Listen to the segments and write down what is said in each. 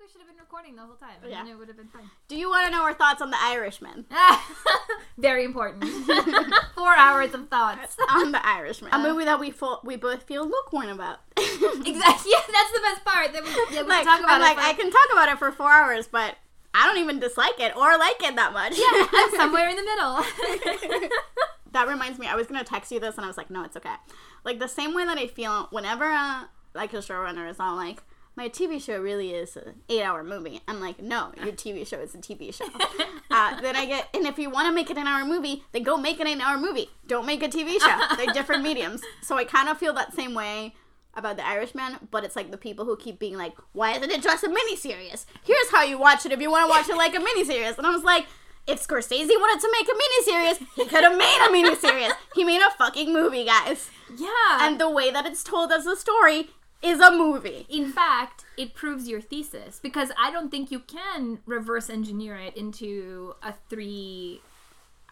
we should have been recording the whole time. And Yeah. then it would have been fine. Do you want to know our thoughts on The Irishman? Very important. Four hours of thoughts. on The Irishman, a movie that we fo- we both feel lukewarm about. Exactly. Yeah, that's the best part. That we, yeah, we like, can talk about I'm like, I can talk about it for four hours, but I don't even dislike it or like it that much. yeah, I'm somewhere in the middle. that reminds me, I was gonna text you this, and I was like, no, it's okay. Like the same way that I feel whenever uh, like a showrunner is all like, my TV show really is an eight-hour movie. I'm like, no, your TV show is a TV show. uh, then I get, and if you want to make it an hour movie, then go make it an hour movie. Don't make a TV show. They're different mediums. So I kind of feel that same way about The Irishman, but it's like the people who keep being like, why isn't it just a miniseries? Here's how you watch it if you want to watch it like a miniseries. And I was like, if Scorsese wanted to make a miniseries, he could have made a miniseries. He made a fucking movie, guys. yeah. And the way that it's told as a story is a movie. in fact, it proves your thesis because I don't think you can reverse engineer it into a three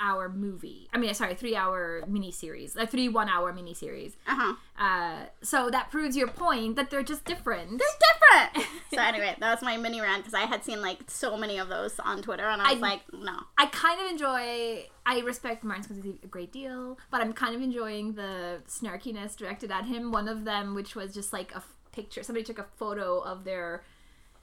hour movie. I mean, sorry, three hour miniseries, a three one hour miniseries. Uh-huh. Uh, so that proves your point that they're just different. They're different. so anyway, that was my mini rant because I had seen like so many of those on Twitter, and I was I- like, no. I kind of enjoy. I respect Martin Scorsese a great deal, but I'm kind of enjoying the snarkiness directed at him. One of them, which was just like a picture, somebody took a photo of their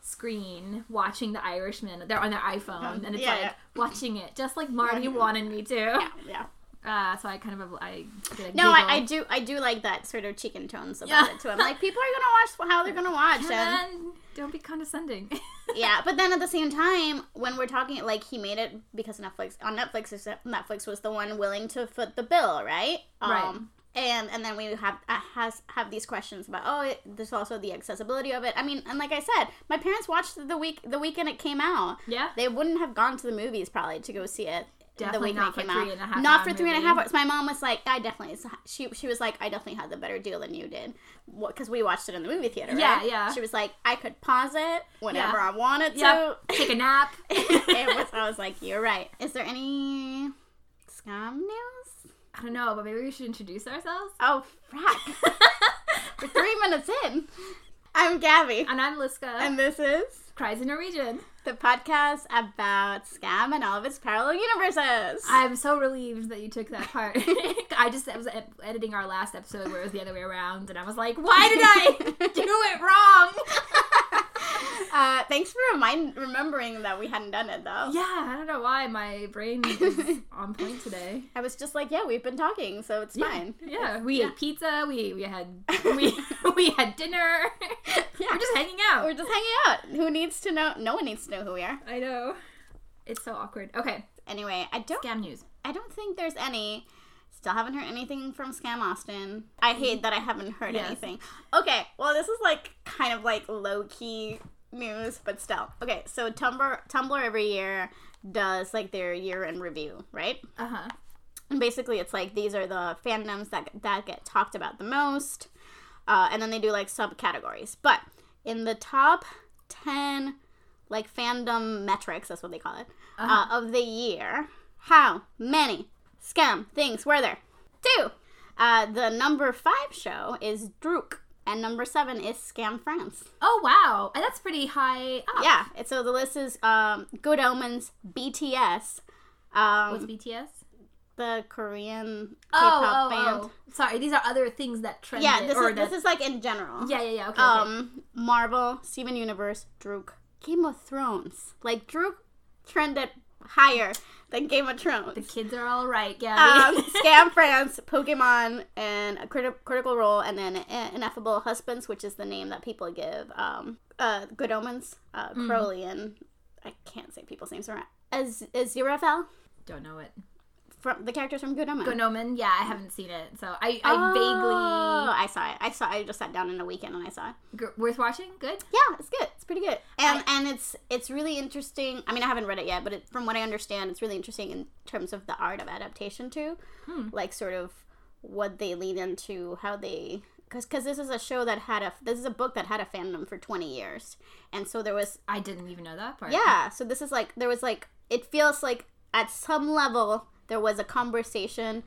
screen watching The Irishman. They're on their iPhone, and it's Yeah, like yeah. watching it just like Marty wanted me to. Yeah. Uh, so I kind of I No, I, I do. I do like that sort of chicken tones about Yeah. it too. I'm like, people are gonna watch how they're gonna watch, and Kevin, don't be condescending. yeah. But then at the same time, when we're talking, like he made it because Netflix on Netflix, is- Netflix was the one willing to foot the bill, right? Um, Right. And and then we have uh, has have these questions about oh it, there's also the accessibility of it. I mean, and like I said, my parents watched the week the weekend it came out. yeah. They wouldn't have gone to the movies probably to go see it. Definitely the weekend not it for came three out. and a half not for three and a half hours. My mom was like, I definitely. She she was like, I definitely had the better deal than you did, because we watched it in the movie theater. Yeah, right? yeah. She was like, I could pause it whenever Yeah. I wanted to. Take a nap. it was. I was like, you're right. Is there any? I don't know, but maybe we should introduce ourselves. Oh, frack. We're three minutes in. I'm Gabby, And I'm Liska. and this is Cries in Norwegian. the podcast about Skam and all of its parallel universes. I'm so relieved that you took that part. I just I was ed- editing our last episode where it was the other way around, and I was like, why did I do it wrong? Uh, thanks for remind remembering that we hadn't done it though. yeah, I don't know why my brain is on point today. I was just like, yeah, we've been talking, so it's fine. Yeah, we ate pizza. We we had we we had dinner. Yeah. We're just hanging out. We're just hanging out. Who needs to know? No one needs to know who we are. I know. It's so awkward. Okay, Anyway, I don't. Skam news. I don't think there's any. Still haven't heard anything from Skam Austin. I hate that I haven't heard Yes. anything. Okay, well, this is like kind of like low key news, but still. Okay, so Tumblr Tumblr every year does like their year in review, right? Uh huh. And basically, it's like these are the fandoms that that get talked about the most, uh, and then they do like subcategories. But in the top ten, like fandom metrics, that's what they call it, uh of the year, how many Skam things were there? Two. Uh, the number five show is Druk, and number seven is Skam France. Oh wow, that's pretty high up. Yeah, and so the list is um, Good Omens, BTS. Um, What's BTS? the Korean K-pop Oh, oh, band. oh. Sorry, these are other things that trended. Yeah, this or is this is like in general. Yeah, yeah, yeah. Okay. okay. Um, Marvel, Steven Universe, Druk, Game of Thrones. Like Druk trended higher than Game of Thrones. the kids are all right, Gabby. um, Skam France, Pokemon, and a criti- Critical Role, and then Ineffable Husbands, which is the name that people give um, uh, Good Omens, uh, Mm. Crowley, and I can't say people's names right. Az- Aziraphale Don't know it. From the characters from Good Omens. Good Omen. Yeah, I haven't seen it, so I, I Oh, I saw it. I saw. I just sat down in a weekend and I saw it. G- worth watching. Good. Yeah, it's good. It's pretty good. And and it's it's really interesting. I mean, I haven't read it yet, but it, from what I understand, it's really interesting in terms of the art of adaptation too. Hmm. Like sort of what they lead into, how they because because this is a show that had a this is a book that had a fandom for 20 years. And so there was I didn't even know that part. yeah, so this is like there was like it feels like at some level there was a conversation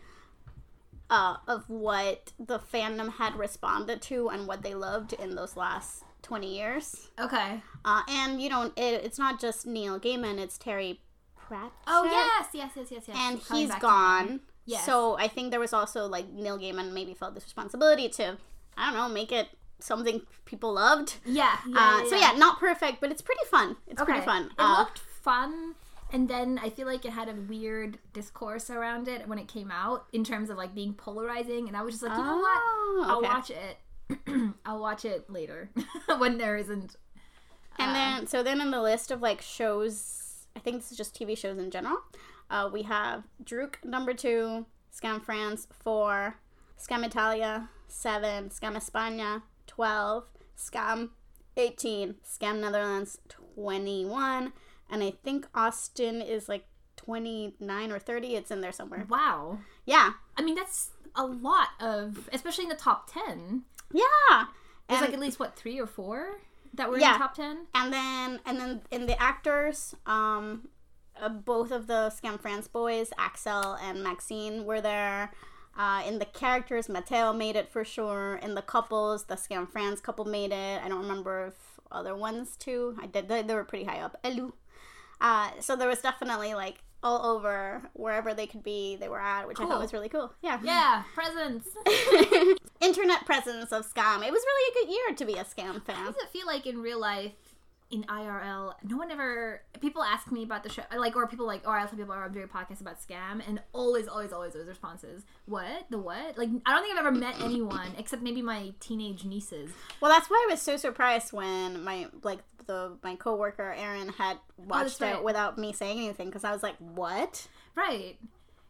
uh, of what the fandom had responded to and what they loved in those last 20 years. Okay. Uh, and you know, it, it's not just Neil Gaiman; it's Terry Pratchett. Oh yes, yes, yes, yes, yes. and Coming he's gone. Yes. So I think there was also like Neil Gaiman maybe felt this responsibility to, I don't know, make it something people loved. Yeah. yeah, uh, yeah, so yeah. yeah, not perfect, but it's pretty fun. It's pretty fun. It Uh, looked fun, and then I feel like it had a weird discourse around it when it came out in terms of like being polarizing, and I was just like, you know what? oh, I'll okay. watch it. I'll watch it later when there isn't. And uh, then, so then in the list of like shows, I think this is just TV shows in general. Uh, we have Druk number two, Skam France four, Skam Italia seven, Skam España twelve, Skam eighteen, Skam Netherlands twenty one, and I think Austin is like twenty nine or thirty. It's in there somewhere. Wow. Yeah, I mean, that's a lot of, especially in the top ten. yeah. There's And- like at least what three or four that were in the top ten. and then and then in the actors um uh, both of the Skam france boys axel and Maxence were there uh, in the characters mateo made it for sure in the couples the Skam france couple made it i don't remember if other ones too i did they, they were pretty high up Elu. Uh, so there was definitely like all over wherever they could be they were at which i thought was really cool yeah Yeah, presents. internet presence of Skam it was really a good year to be a Skam fan How does it feel like in real life, in IRL? No one ever. People ask me about the show, like, or people like, or I tell people, oh, I'm doing a podcast about Skam, and always, always, always, those responses. What the what? Like, I don't think I've ever met anyone except maybe my teenage nieces. Well, that's why I was so surprised when my like the my coworker Aaron had oh, watched Oh, that's it right. without me saying anything because I was like, "What?" Right.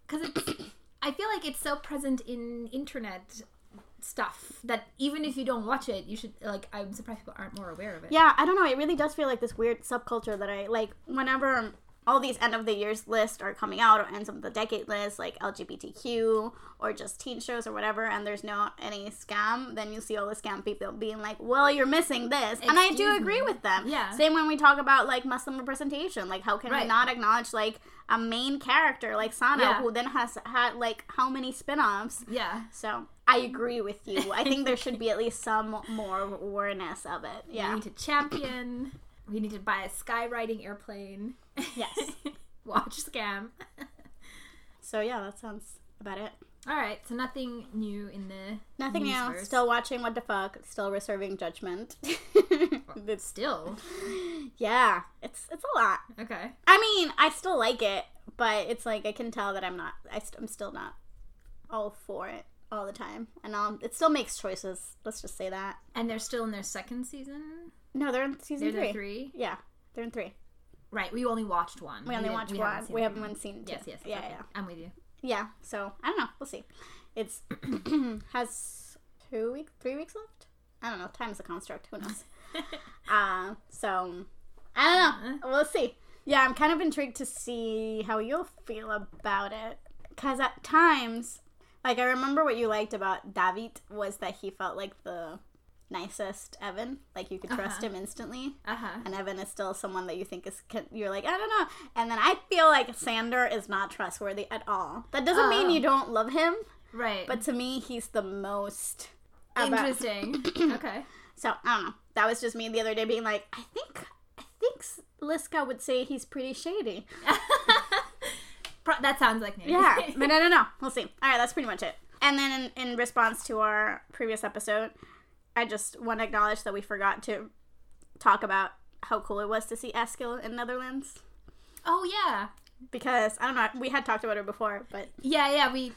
Because it's, I feel like it's so present in internet stuff that even if you don't watch it, you should, like, I'm surprised people aren't more aware of it. Yeah, I don't know. It really does feel like this weird subculture that I like. Whenever all these end of the years lists are coming out, or ends of the decade lists, like LGBTQ or just teen shows or whatever, and there's no any Skam, then you see all the Skam people being like, "Well, you're missing this," and I do agree me. with them. Yeah. Same when we talk about like Muslim representation. Like, how can we not acknowledge like a main character like Sana, Yeah. who then has had like how many spin-offs? Yeah. So I agree with you. I think there should be at least some more awareness of it. We Yeah. need to champion. We need to buy a skywriting airplane. Yes. Watch Skam. So yeah, that sounds about it. All right, so nothing new in the Nothing new. Still watching What the Fuck. Still reserving judgment. it's, still yeah, it's it's a lot. okay. I mean, I still like it, but it's like I can tell that I'm not. I st- I'm still not all for it all the time, and um, it still makes choices. Let's just say that. And they're still in their second season. No, they're in season They're three. three. Yeah, they're in three. Right. We only watched one. We only didn't- watched haven't one. We haven't one seen two. Yes. Yes. Yeah, okay. yeah. I'm with you. Yeah, so I don't know. We'll see. It's has two weeks, three weeks left. I don't know. Time is a construct. Who knows? uh, so I don't know. We'll see. Yeah, I'm kind of intrigued to see how you'll feel about it. Cause at times, like I remember what you liked about David was that he felt like the nicest Evan. Like you could trust Uh-huh. him instantly. Uh huh. And Evan is still someone that you think is you're like I don't know. And then I feel like Sander is not trustworthy at all. That doesn't mean Oh. you don't love him, Right. but to me he's the most interesting. okay. So I don't know. That was just me the other day being like, I think I think Liska would say he's pretty shady. That sounds like me. Yeah, but I don't know. We'll see. All right, that's pretty much it. And then in, in response to our previous episode, I just want to acknowledge that we forgot to talk about how cool it was to see Eskil in Netherlands. oh yeah. because I don't know. We had talked about it before, but Yeah. Yeah. We.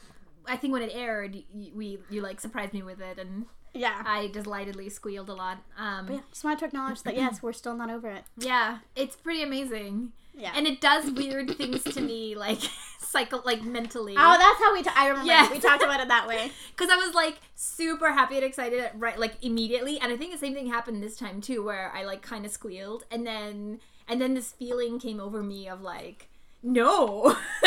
I think when it aired, you, we you like surprised me with it, and yeah. I delightedly squealed a lot. Um, But yeah, just wanted to acknowledge that yes, we're still not over it. Yeah, it's pretty amazing. Yeah. And it does weird things to me, like cycle, like mentally. oh, that's how we. I remember Yes. we talked about it that way. Because I was like super happy and excited, right? Like immediately, and I think the same thing happened this time too, where I like kind of squealed, and then and then this feeling came over me of like, no.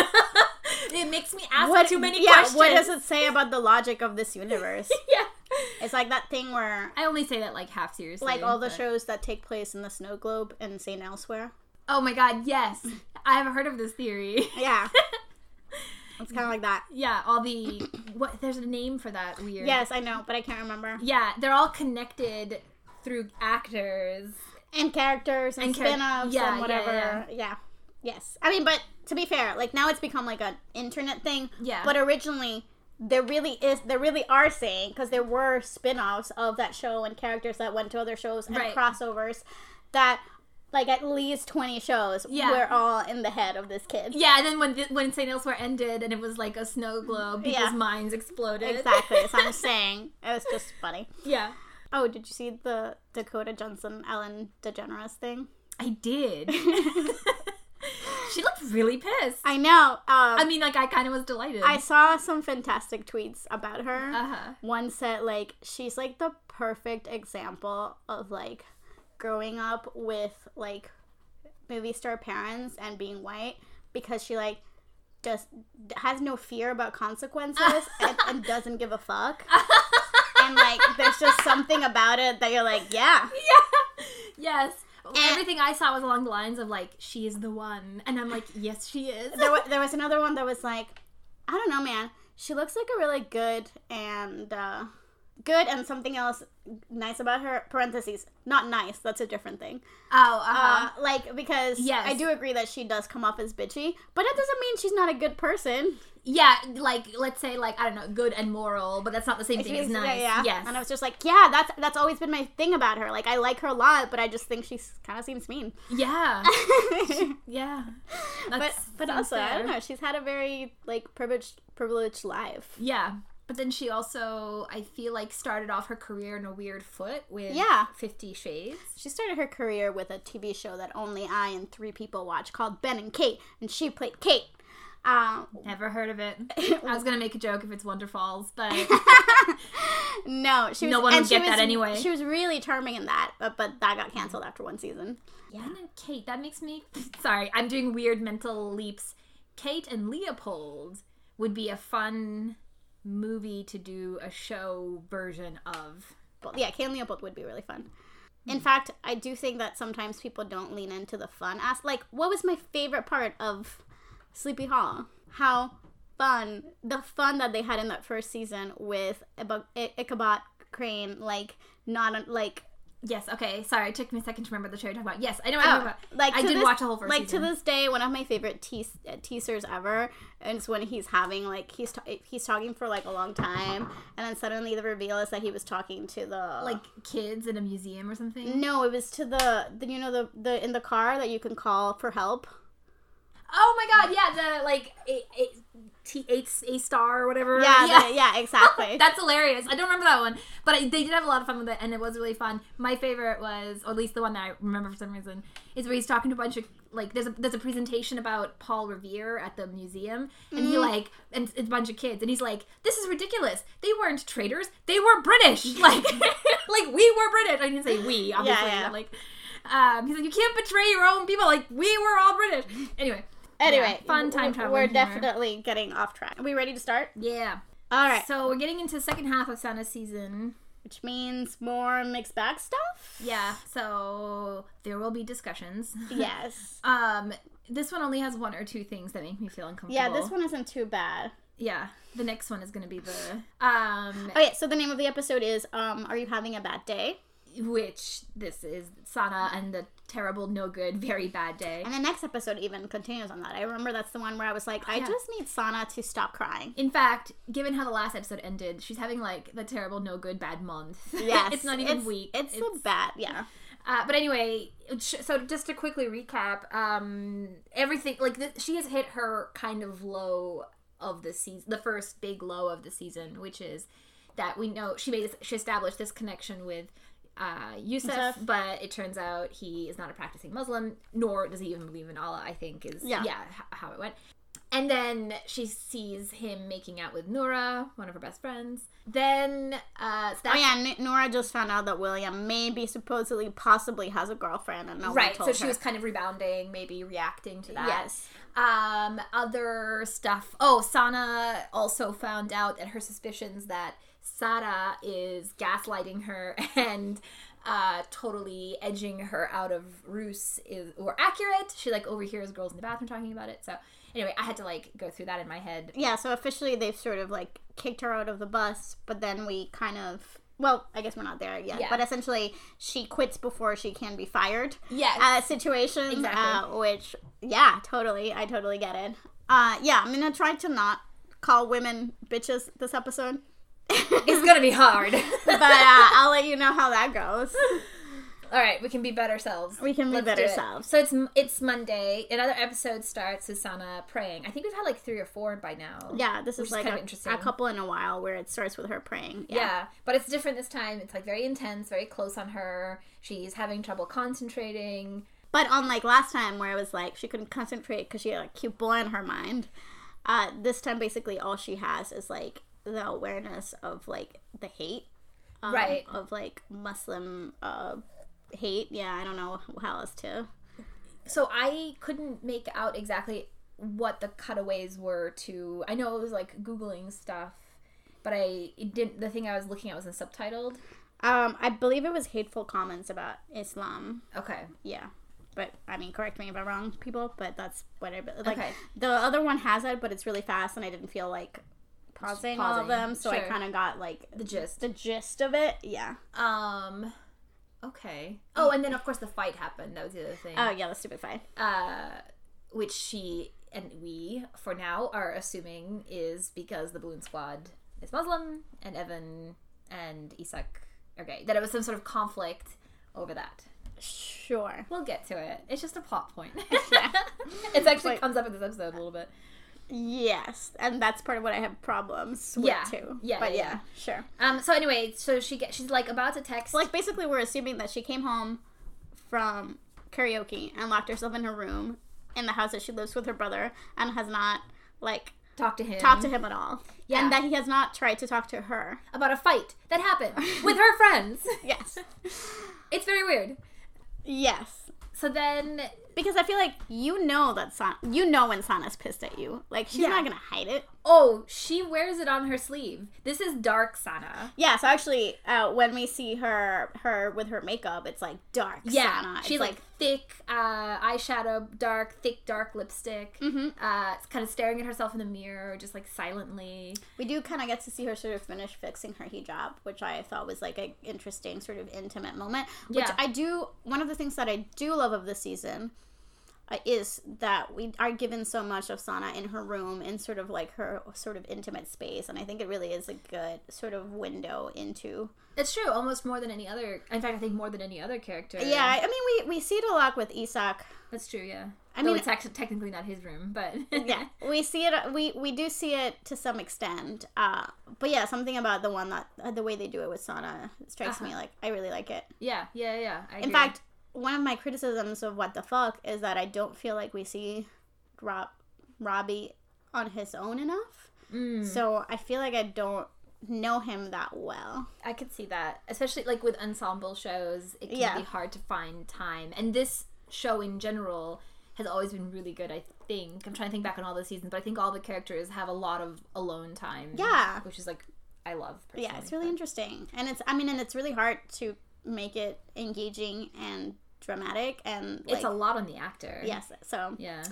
it makes me ask too many yeah, questions. what does it say about the logic of this universe? yeah. it's like that thing where, I only say that like half seriously. like, all the but- shows that take place in the snow globe and St. Elsewhere. Oh my god, yes. I have heard of this theory. Yeah, it's kind of like that. yeah, all the what? There's a name for that weird. Yes, I know, but I can't remember. Yeah, they're all connected through actors. and characters and, And char- spin-offs yeah, and yeah, whatever. yeah. Yeah, Yes. I mean, but to be fair, like now it's become like an internet thing. Yeah. But originally there really is there really are saying because there were spin-offs of that show and characters that went to other shows and Right. crossovers that like at least 20 shows Yeah. were all in the head of this kid. Yeah, and then when th- when St. Elsewhere ended and it was like a snow globe, people's Yeah. minds exploded. Exactly. so I'm saying it was just funny. Yeah. Oh, did you see the Dakota Johnson Ellen DeGeneres thing? I did. she looked really pissed. I know. Um, I mean, like I kind of was delighted. I saw some fantastic tweets about her. uh huh. One said like she's like the perfect example of like growing up with like movie star parents and being white because she like just has no fear about consequences and, and doesn't give a fuck. and like there's just something about it that you're like, yeah. Yeah. Yes. Everything I saw was along the lines of like, she is the one, and I'm like, yes, she is. There, wa- there was another one that was like, I don't know, man. She looks like a really good and uh, good and something else nice about her. Parentheses, not nice. That's a different thing. Oh, uh huh. Uh, like because Yes. I do agree that she does come off as bitchy, but that doesn't mean she's not a good person. yeah, like let's say like I don't know, good and moral, but that's not the same thing as nice. yeah, yeah. Yes. And I was just like, yeah, that's that's always been my thing about her. Like I like her a lot, but I just think she kind of seems mean. yeah. Yeah. but That's, but sounds also I don't know. She's had a very like privileged privileged life. Yeah. But then she also, I feel like, started off her career in a weird foot with Yeah. Fifty Shades. She started her career with a TV show that only I and three people watch called Ben and Kate, and she played Kate. Um, Never heard of it. I was gonna make a joke if it's Wonderfalls, but no, she was. No one would get that anyway. She was really charming in that, but, but that got canceled after one season. yeah. And then Kate, that makes me sorry. I'm doing weird mental leaps. Kate and Leopold would be a fun movie to do a show version of. But yeah, Kate and Leopold would be really fun. In fact, I do think that sometimes people don't lean into the fun. Ask like, what was my favorite part of Sleepy Hollow? How fun the fun that they had in that first season with Ichabod Crane, like not like Yes. Okay. Sorry. It took me a second to remember the show you're talking about. Yes, I know. What Oh, about. like I did this- watch a whole first like season. to this day one of my favorite te- uh, teasers ever and it's when he's having like he's ta- he's talking for like a long time and then suddenly the reveal is that he was talking to the like kids in a museum or something. no it was to the, the you know the the in the car that you can call for help Oh my god, yeah, the like a star or whatever. yeah yeah, yeah exactly That's hilarious. I don't remember that one, but I, they did have a lot of fun with it, and it was really fun. My favorite was, or at least the one that I remember for some reason, is where he's talking to a bunch of like there's a there's a presentation about Paul Revere at the museum, and he like and it's a bunch of kids, and he's like, "This is ridiculous. They weren't traitors. They were British. Like like we were British. I didn't say we, obviously. yeah. but, like um, he's like, you can't betray your own people. Like we were all British. Anyway. Anyway Yeah, fun time traveling we're humor. definitely getting off track are we ready to start Yeah. all right So we're getting into the second half of Santa season. which means more mixed bag stuff Yeah. So there will be discussions. yes Um, this one only has one or two things that make me feel uncomfortable. yeah this one isn't too bad Yeah. The next one is going to be the um, okay so the name of the episode is um are you having a bad day which this is Sana and the terrible, no good, very bad day. And the next episode even continues on that. I remember that's the one where I was like, I Yeah. just need Sana to stop crying. In fact, given how the last episode ended, she's having like the terrible, no good, bad month. Yes, it's not even week. It's, a bad, yeah. Uh, but anyway, so just to quickly recap, um, everything like th- she has hit her kind of low of the season, the first big low of the season, which is that we know she made this, she established this connection with uh, Yusuf, Yusuf. but it turns out he is not a practicing Muslim, nor does he even believe in Allah. I think is Yeah. yeah how it went. And then she sees him making out with Nora, one of her best friends. Then, uh, so Oh yeah, N- Nora just found out that William maybe supposedly possibly has a girlfriend and no one right. So she her. was kind of rebounding, maybe reacting to that. Yes. Um, other stuff. Oh, Sana also found out that her suspicions that Sara is gaslighting her and uh, totally edging her out of russ is were accurate. She like overhears girls in the bathroom talking about it. So anyway, I had to like go through that in my head. Yeah, so officially they've sort of like kicked her out of the bus, but then we kind of well, I guess we're not there yet, Yeah. but essentially she quits before she can be fired. Yeah, Uh, situation, Exactly. uh, which yeah, totally, I totally get it. Uh, yeah, I'm gonna try to not call women bitches this episode, it's gonna be hard. but uh, I'll let you know how that goes. All right, we can be better selves. We can be Let's better selves. So it's it's Monday. Another episode starts with Sana praying. I think we've had like three or four by now. Yeah, this is like a, interesting. a couple in a while where it starts with her praying. Yeah. Yeah. but it's different this time. It's like very intense, very close on her. She's having trouble concentrating. But unlike last time where it was like she couldn't concentrate because she had a cute boy in her mind, uh, this time basically all she has is like the awareness of like the hate. um, Right. Of like Muslim uh, hate. Yeah, I don't know how else to. So I couldn't make out exactly what the cutaways were to. I know it was like googling stuff, but I didn't. The thing I was looking at wasn't subtitled. Um, I believe it was hateful comments about Islam. Okay. Yeah. But I mean, correct me if I'm wrong, people. But that's what I like. Okay. The other one has it, but it's really fast, and I didn't feel like pausing, all of them, so I kind of got like The gist. the gist of it. Yeah. Um. Okay. Oh, and then of course the fight happened. That was the other thing. Oh yeah, the stupid fight. uh, which she and we, for now, are assuming is because the Balloon Squad is Muslim and Evan and Isak are gay. That it was some sort of conflict over that. Sure. We'll get to it. It's just a plot point. Yeah. it actually Like- comes up in this episode a little bit. Yes, and that's part of what I have problems with Yeah. too. Yeah, but yeah, yeah, sure. Um. So anyway, so she get she's like about to text. So like basically, we're assuming that she came home from karaoke and locked herself in her room in the house that she lives with her brother and has not like talked to him. talked to him at all. Yeah. and that he has not tried to talk to her. about a fight that happened with her friends. Yes, It's very weird. yes. So then Because I feel like you know that Sana, you know when Sana's pissed at you. Like she's Yeah. not gonna hide it. Oh, she wears it on her sleeve. This is dark Sana. Yeah. So actually, uh, when we see her her with her makeup, it's like dark Yeah, Sana. It's she's like, thick uh, eyeshadow, dark, thick, dark lipstick. Mhm. Uh, kind of staring at herself in the mirror, just like silently. we do kind of get to see her sort of finish fixing her hijab, which I thought was like an interesting sort of intimate moment. Which Yeah. I do. One of the things that I do love of this season. Uh, is that we are given so much of Sana in her room in sort of like her sort of intimate space, and I think it really is a good sort of window into It's true, almost more than any other. In fact, I think more than any other character. Yeah, I I mean, we, we see it a lot with Isak. that's true. Yeah, I I mean- it's actually technically not his room, but Yeah, we see it. We we do see it to some extent. Uh, but yeah, something about the one that uh, the way they do it with Sana strikes me like I really like it. yeah, yeah, yeah. I In agree. fact, one of my criticisms of what the fuck is that I don't feel like we see Rob Robbie on his own enough. Mm. So I feel like I don't know him that well. I could see that, especially like with ensemble shows, it can Yeah. be hard to find time. And this show in general has always been really good. I think I'm trying to think back on all the seasons, but I think all the characters have a lot of alone time. Yeah. which is like I love. Personally, yeah, it's really but- interesting, and it's I mean, and it's really hard to make it engaging and dramatic and like, It's a lot on the actor. yes. So yeah,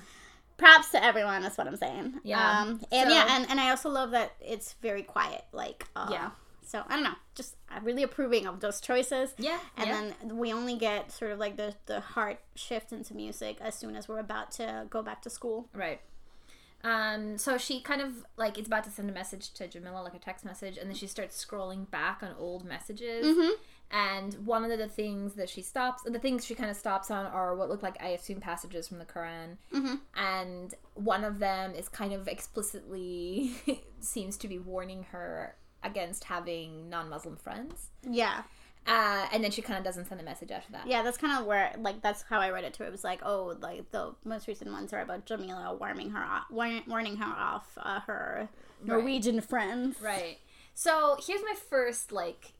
props to everyone. That's what I'm saying. Yeah. Um, and So- yeah, and, and I also love that it's very quiet. Like uh, Yeah. So I don't know, just I'm really approving of those choices. yeah, And yeah. then we only get sort of like the the heart shift into music as soon as we're about to go back to school. Right. Um, so she kind of like is about to send a message to Jamila, like a text message, and then she starts scrolling back on old messages. Mhm. And one of the things that she stops, the things she kind of stops on are what look like, I assume, passages from the Quran. Mhm. And one of them is kind of explicitly seems to be warning her against having non-Muslim friends. Yeah. Uh, and then she kind of doesn't send a message after that. Yeah, that's kind of where like that's how I read it too. It was like, oh, like the most recent ones are about Jamila warning her off, warning, her off uh, her Norwegian friends. Right. So here's my first like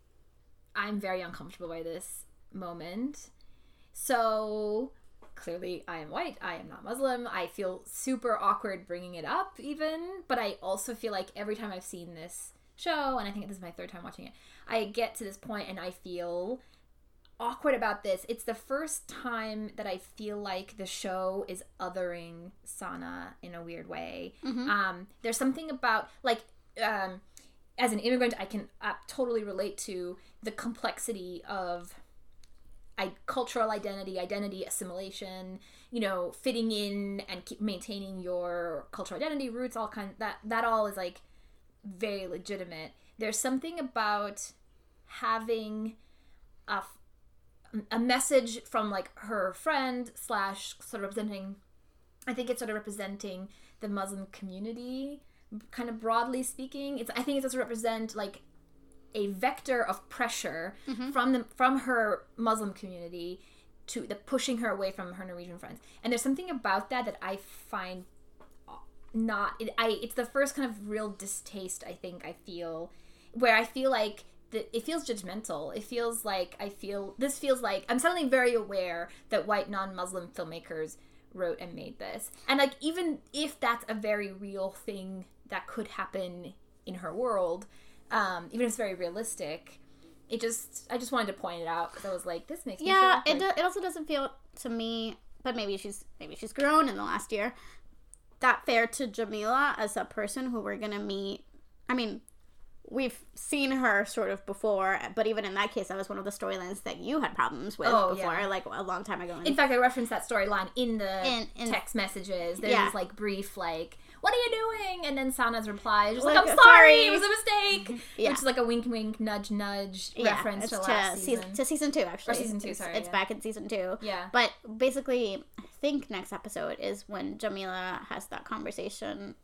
I'm very uncomfortable by this moment. So clearly I am white, I am not Muslim. I feel super awkward bringing it up even, but I also feel like every time I've seen this show and I think this is my third time watching it, I get to this point and I feel awkward about this. It's the first time that I feel like the show is othering Sana in a weird way. Mhm. Um, there's something about like um, as an immigrant, I can uh, totally relate to the complexity of I, cultural identity, identity assimilation, you know, fitting in and keep maintaining your cultural identity, roots, all kind that that all is like very legitimate. There's something about having a, a message from like her friend slash sort of representing I think it's sort of representing the Muslim community, kind of broadly speaking. It's I think it does represent like a vector of pressure mm-hmm. from the from her Muslim community to the pushing her away from her Norwegian friends. And there's something about that that I find not it, I it's the first kind of real distaste I think I feel where I feel like the, it feels judgmental. It feels like I feel this feels like I'm suddenly very aware that white non-Muslim filmmakers wrote and made this. And like even if that's a very real thing that could happen in her world, um, even if it's very realistic, it just I just wanted to point it out because I was like, this makes me Yeah, it do, it also doesn't feel to me, but maybe she's maybe she's grown in the last year. That fair to Jamila as a person who we're gonna meet. I mean, we've seen her sort of before, but even in that case, that was one of the storylines that you had problems with Oh, before, yeah. like a long time ago. In fact, I referenced that storyline in the In- in- text messages. There's Yeah. this like brief like, "What are you doing?" And then Sana's reply is just like, Like, "I'm sorry, sorry." it was a mistake," Yeah. which is like a wink, wink, nudge, nudge yeah, reference to last season. to season two actually. Or season two, It's, sorry, it's yeah. back in season two. Yeah. But basically, I think next episode is when Jamila has that conversation.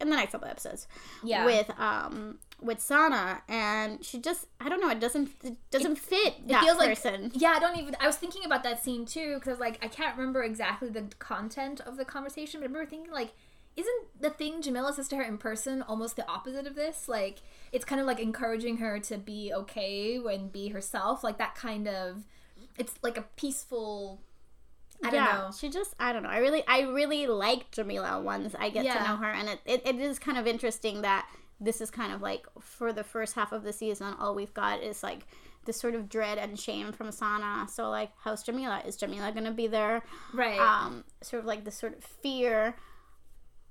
In the next couple episodes. Yeah. With um with Sana, and she just I don't know. It doesn't it doesn't fit It that feels person. like yeah. I don't even. I was thinking about that scene too because like I can't remember exactly the content of the conversation, but I remember thinking like. Isn't the thing Jamila says to her in person almost the opposite of this? Like, it's kind of like encouraging her to be okay and be herself. Like, that kind of. It's like a peaceful. I don't yeah, know. she just I don't know. I really I really like Jamila once I get Yeah. to know her, and it, it, it is kind of interesting that this is kind of like for the first half of the season, all we've got is like this sort of dread and shame from Sana. So like, how's Jamila? Is Jamila gonna be there? Right. Um, sort of like this sort of fear,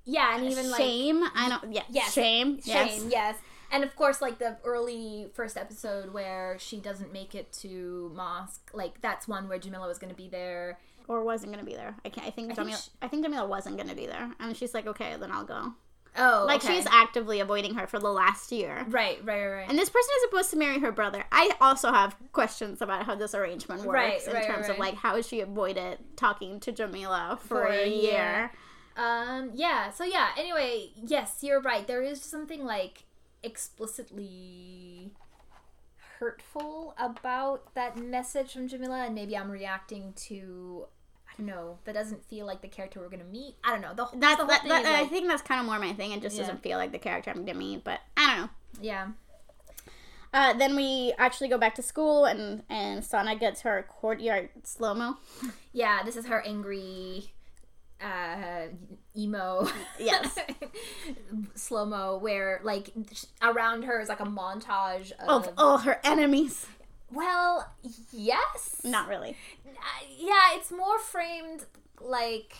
yeah, and even like. shame. I don't. Yeah. Yes. Shame. Yes. Shame, yes. And of course, like the early first episode where she doesn't make it to mosque, like that's one where Jamila was going to be there. Or wasn't gonna be there. I can't. I think think Jamila. she- I think Jamila wasn't gonna be there, and she's like, okay, then I'll go. Oh, Like okay. she's actively avoiding her for the last year. right, right, right. And this person is supposed to marry her brother. I also have questions about how this arrangement works Right, in right, terms right. of like how she avoided talking to Jamila for, For a a year. year. Um, yeah. So yeah. Anyway, yes, you're right. There is something like explicitly hurtful about that message from Jamila, and maybe I'm reacting to. I don't know. That doesn't feel like the character we're gonna meet. I don't know. The, That's the whole that, thing that- is I think that's kind of more my thing. It just Yeah. doesn't feel like the character I'm gonna meet, but I don't know. yeah. Uh, then we actually go back to school, and and Sana gets her courtyard slow mo. Yeah, this is her angry uh emo Yes. slow mo where like around her is like a montage of, Of all her enemies. well yes Not really. Uh, yeah it's more framed like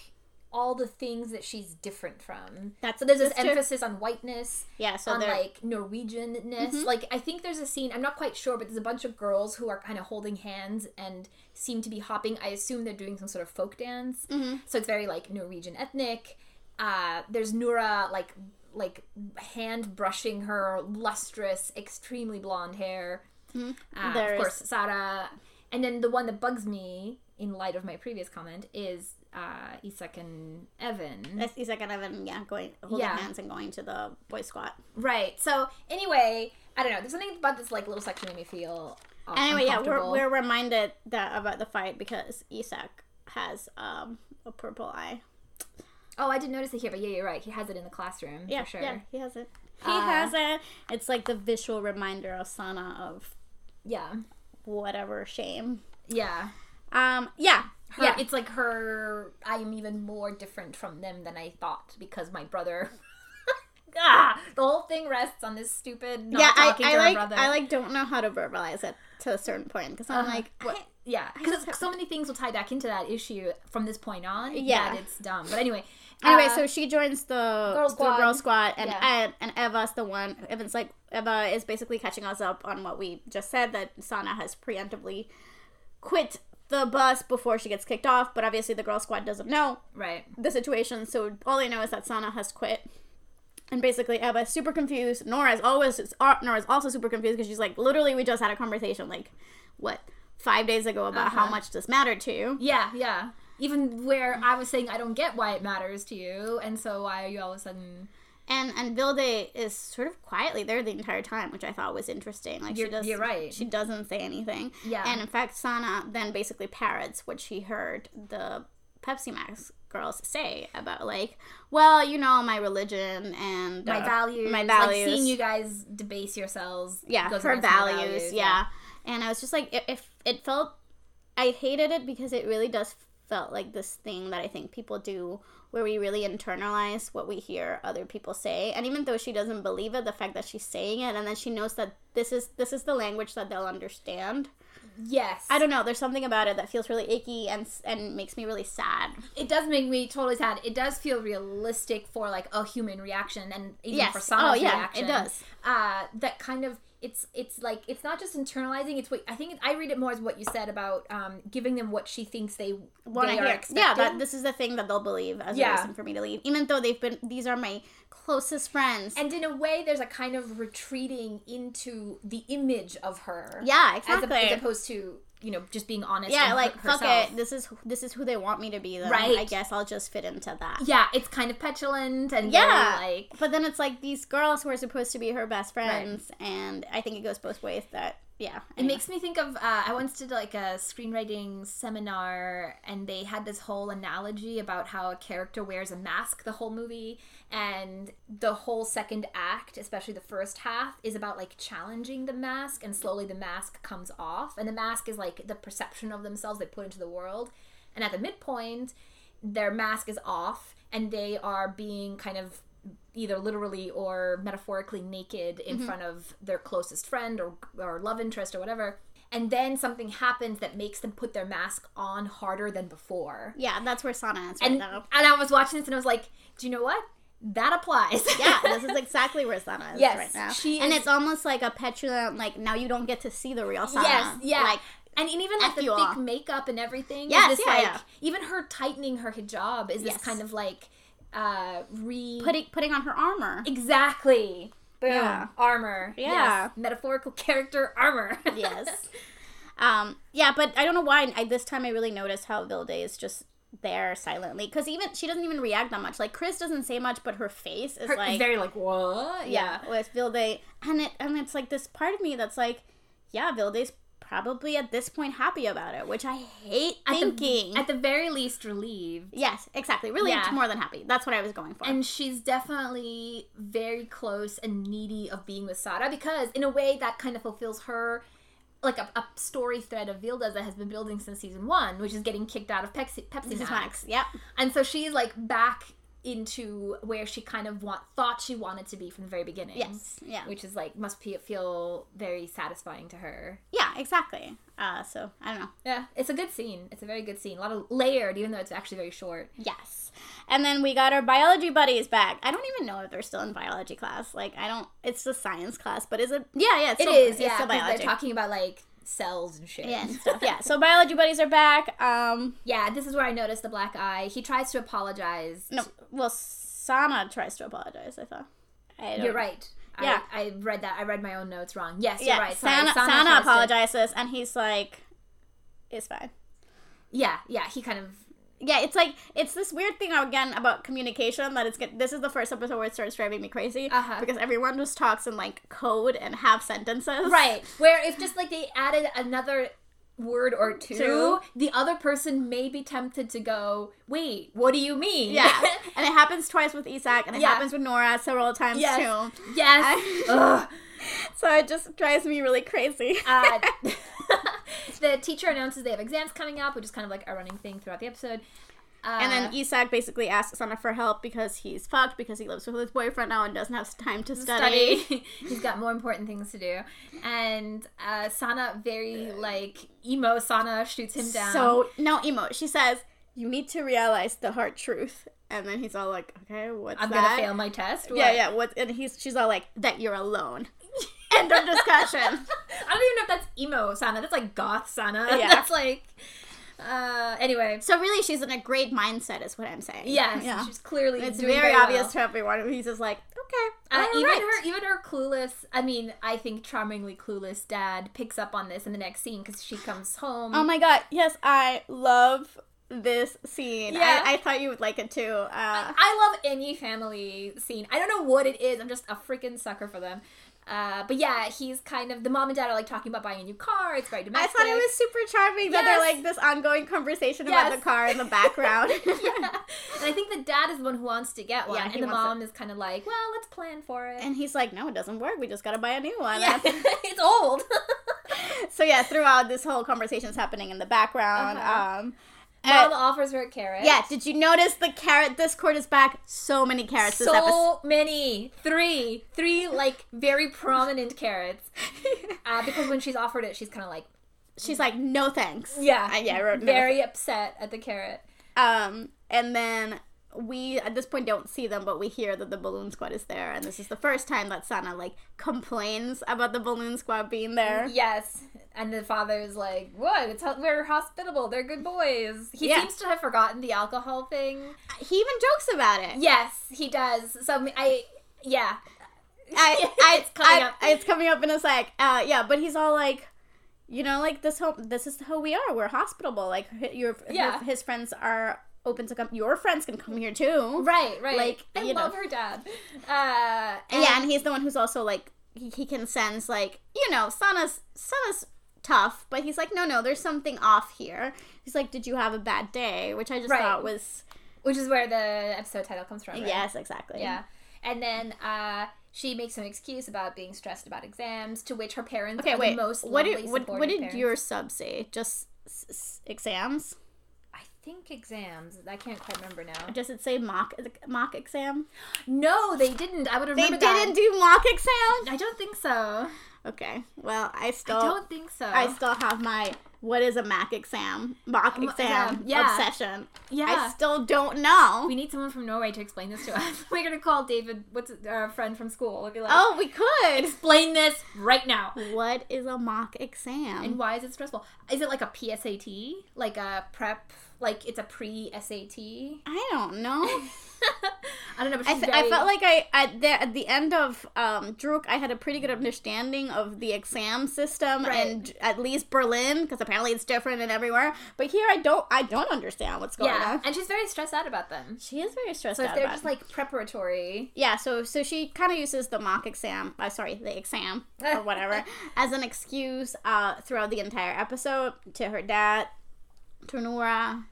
all the things that she's different from That's- so there's this true. emphasis on whiteness Yeah. So on they're like Norwegianness. Like I think there's a scene. I'm not quite sure, but there's a bunch of girls who are kind of holding hands and seem to be hopping. I assume they're doing some sort of folk dance. So it's very like Norwegian ethnic. Uh, there's Nura like like hand brushing her lustrous, extremely blonde hair. Uh, of course, Sara. And then the one that bugs me, in light of my previous comment, is uh, Isak and Evan. that's Isak and Evan, yeah, going holding Yeah. hands and going to the boy squat. Right. So anyway, I don't know. There's something about this like little section that made me feel. Uh, Anyway, yeah, we're, we're reminded that about the fight because Isak has um a purple eye. Oh, I didn't notice it here, but yeah, you're right. He has it in the classroom Yeah, for sure. yeah, he has it. He Uh, has it. It's like the visual reminder of Sana of Yeah. whatever shame. Yeah. Um, yeah, Her, yeah. It's like her. I am even more different from them than I thought because my brother. ah, the whole thing rests on this stupid not yeah, I, talking I like brother. I like don't know how to verbalize it to a certain point because I'm Uh-huh. like What- I- yeah, because so many things will tie back into that issue from this point on. Yeah. that it's dumb. But anyway, Anyway, uh, so she joins the Girl the Squad. girl squad, and Yeah. and, and Eva's the one. Evan's like Eva is basically catching us up on what we just said that Sana has preemptively quit the bus before she gets kicked off. But obviously, the girl squad doesn't know right, the situation, so all they know is that Sana has quit. And basically, Eva is super confused. Nora is always uh, Nora is also super confused because she's like, literally, we just had a conversation like, what, five days ago about how Uh-huh. much this mattered to you. yeah, yeah. Even where I was saying I don't get why it matters to you, and so why are you all of a sudden? And and Vilde is sort of quietly there the entire time, which I thought was interesting. Like You're- she does, you're right. She doesn't say anything. Yeah. And in fact, Sana then basically parrots what she heard the Pepsi Max girls say about like, well, you know, my religion and My uh, values, my values, like seeing you guys debase yourselves. yeah, her my values, yeah. And I was just like, if, if it felt, I hated it because it really does felt like this thing that I think people do where we really internalize what we hear other people say and even though she doesn't believe it the fact that she's saying it and then she knows that this is this is the language that they'll understand Yes, i don't know there's something about it that feels really icky and and makes me really sad it does make me totally sad. It does feel realistic for like a human reaction, and even Yes. for Sana's Oh, yeah, reaction. it does. Uh, that kind of it's it's like it's not just internalizing. It's what I think. I read it more as what you said about um, giving them what she thinks they Wanna hear- expecting. yeah that this is the thing that they'll believe as Yeah. a reason for me to leave even though they've been these are my closest friends and in a way, there's a kind of retreating into the image of her. yeah as, exactly a, as opposed to you know just being honest. yeah like her- fuck it this is this is who they want me to be then Right. i guess i'll just fit into that Yeah, it's kind of petulant and Yeah. very, like but then it's like these girls who are supposed to be her best friends and i think it goes both ways that yeah It makes me think of uh, I once did like a screenwriting seminar, and they had this whole analogy about how a character wears a mask the whole movie, and the whole second act, especially the first half, is about like challenging the mask, and slowly the mask comes off, and the mask is like the perception of themselves they put into the world, and at the midpoint, their mask is off, and they are being kind of either literally or metaphorically naked in mm-hmm. front of their closest friend or, or love interest or whatever. And then something happens that makes them put their mask on harder than before. yeah that's where sana is right And, now and I was watching this and I was like, do you know what? That applies. yeah, this is exactly where Sana is Yes, right now. she and is- it's almost like a petulant, like now you don't get to see the real Sana. Yes, yeah. Like, and even like F the thick all. makeup and everything. Yes, is this, yeah, like, yeah. Even her tightening her hijab is this Yes. kind of like uh re putting putting on her armor. exactly. Boom. Yeah. Armor. Yeah. Yes. Metaphorical character armor. yes. Um, yeah, but I don't know why. I, this time I really noticed how Vilde is just there silently because even she doesn't even react that much. Like Chris doesn't say much, but her face is Her- like very like what? yeah, with Vilde, and it and it's like this part of me that's like, yeah, Vilde's probably at this point happy about it, which I hate At the- thinking. At the very least, relieved. yes, exactly. Really, Yeah. more than happy. That's what I was going for. And she's definitely very close and needy of being with Sana because, in a way, that kind of fulfills her, like a, a story thread of Vilde's that has been building since season one, which is getting kicked out of Pepsi, Pepsi Max. Max. Yep. And so she's like back into where she kind of want thought she wanted to be from the very beginning. Yes. Yeah. Which is like must be, feel very satisfying to her. Yeah. Exactly. Uh, so I don't know. Yeah, it's a good scene. It's a very good scene. A lot of layered, even though it's actually very short. Yes. And then we got our biology buddies back. I don't even know if they're still in biology class. Like I don't. It's the science class, but is it? Yeah. Yeah. It's still, is, it's yeah. still 'cause biology. They're talking about like cells and shit. yeah. And stuff. Yeah. So biology buddies are back. Um. Yeah, this is where I noticed the black eye. He tries to apologize. No. Well, Sana tries to apologize. I thought. I You're right. Yeah. I, I read that. I read my own notes wrong. Yes, Yeah. you're right. Sana, Sana Sana, tries to- apologizes, and he's like, "It's fine." yeah, yeah. He kind of. Yeah, it's like it's this weird thing again about communication that it's get, this is the first episode where it starts driving me crazy Uh-huh. because everyone just talks in like code and half sentences. Right. Where if just like they added another word or two, Two. the other person may be tempted to go, wait, what do you mean? Yeah, and it happens twice with Isak, and it Yeah. happens with Nora several times Yes. too. yes. Ugh. So it just drives me really crazy. Uh, the teacher announces they have exams coming up, which is kind of like a running thing throughout the episode. and then Uh, Isak basically asks Sana for help because he's fucked because he lives with his boyfriend now and doesn't have time to study. study. He's got more important things to do. And uh, Sana, very like emo Sana, shoots him down. So no emo. She says you need to realize the hard truth, and then he's all like, "Okay, what's I'm that?" gonna fail my test. Yeah, yeah. What? And he's she's all like, "That you're alone." End of discussion. I don't even know if that's emo Sana. That's like goth Sana. Yeah. That's like. Uh, anyway, So really, she's in a great mindset, is what I'm saying. yes, Yeah. she's clearly. It's doing very, very obvious well. to everyone. He's just like, okay, Uh, even right." her, even her clueless. I mean, I think charmingly clueless dad picks up on this in the next scene because she comes home. Oh my god, yes, I love this scene. Yeah. I, I thought you would like it too. Uh, I love any family scene. I don't know what it is. I'm just a freaking sucker for them. Uh, but yeah, he's kind of the mom and dad are like talking about buying a new car. It's very domestic. I thought it was super charming that they're like this ongoing conversation about the car in the background. yeah. And I think the dad is the one who wants to get one, Yeah, and the mom is kind of like, well, let's plan for it. and he's like, no, it doesn't work. We just gotta buy a new one. yeah, it's old. so yeah, throughout this whole conversation is happening in the background. Uh-huh. Um, Mom uh, offers her a carrot. yeah, did you notice the carrot discourse is back? So many carrots this episode. so many, three, three like very prominent carrots. Uh, because when she's offered it, she's kind of like, She's like, no thanks. yeah, Uh, yeah, I wrote no very upset at the carrot. Um, and then we at this point don't see them, but we hear that the balloon squad is there, and this is the first time that Sana like complains about the balloon squad being there. Yes, and the father's like, "What? It's we're hospitable. They're good boys." He Yeah. seems to have forgotten the alcohol thing. He even jokes about it. Yes, he does. So I, yeah, I, I, it's coming I- up. It's coming up in a sec. Uh, yeah, but he's all like, you know, like this whole this is who we are. We're hospitable. Like your Yeah. his, his friends are open to come. Your friends can come here too. right, right. Like, I you know. love her dad. Uh, And yeah, and he's the one who's also like he, he can sense like you know Sana's Sana's tough, but he's like no no there's something off here. He's like did you have a bad day, which I just Right. thought was which is where the episode title comes from. Right? yes exactly Yeah. And then uh, she makes an excuse about being stressed about exams, to which her parents Okay, are wait. most what did what, what did parents. your sub say? Just s- s- exams? I think exams. I can't quite remember now. Does it say mock mock exam? No, they didn't. I would remember. They didn't that. do mock exam. I don't think so. Okay, well I still I don't think so. I still have my what is a mock exam mock Um, exam exam, yeah. obsession. yeah. I still don't know. we need someone from Norway to explain this to us. We're gonna call David, what's our friend from school. We'll be like, oh, we could. explain this right now. What is a mock exam? And why is it stressful? Is it like a PSAT? Like a prep? Like it's a pre SAT? I don't know. I don't know, I, th- very... I felt like I at the at the end of um, Druk, I had a pretty good understanding of the exam system Right. and at least Berlin because apparently it's different in everywhere. But here, I don't I don't understand what's going on. yeah, on. and she's very stressed out about them. She is very stressed So if out they're about just like preparatory, yeah, so so she kind of uses the mock exam, uh, sorry, the exam or whatever, as an excuse uh, throughout the entire episode to her dad, to Noora,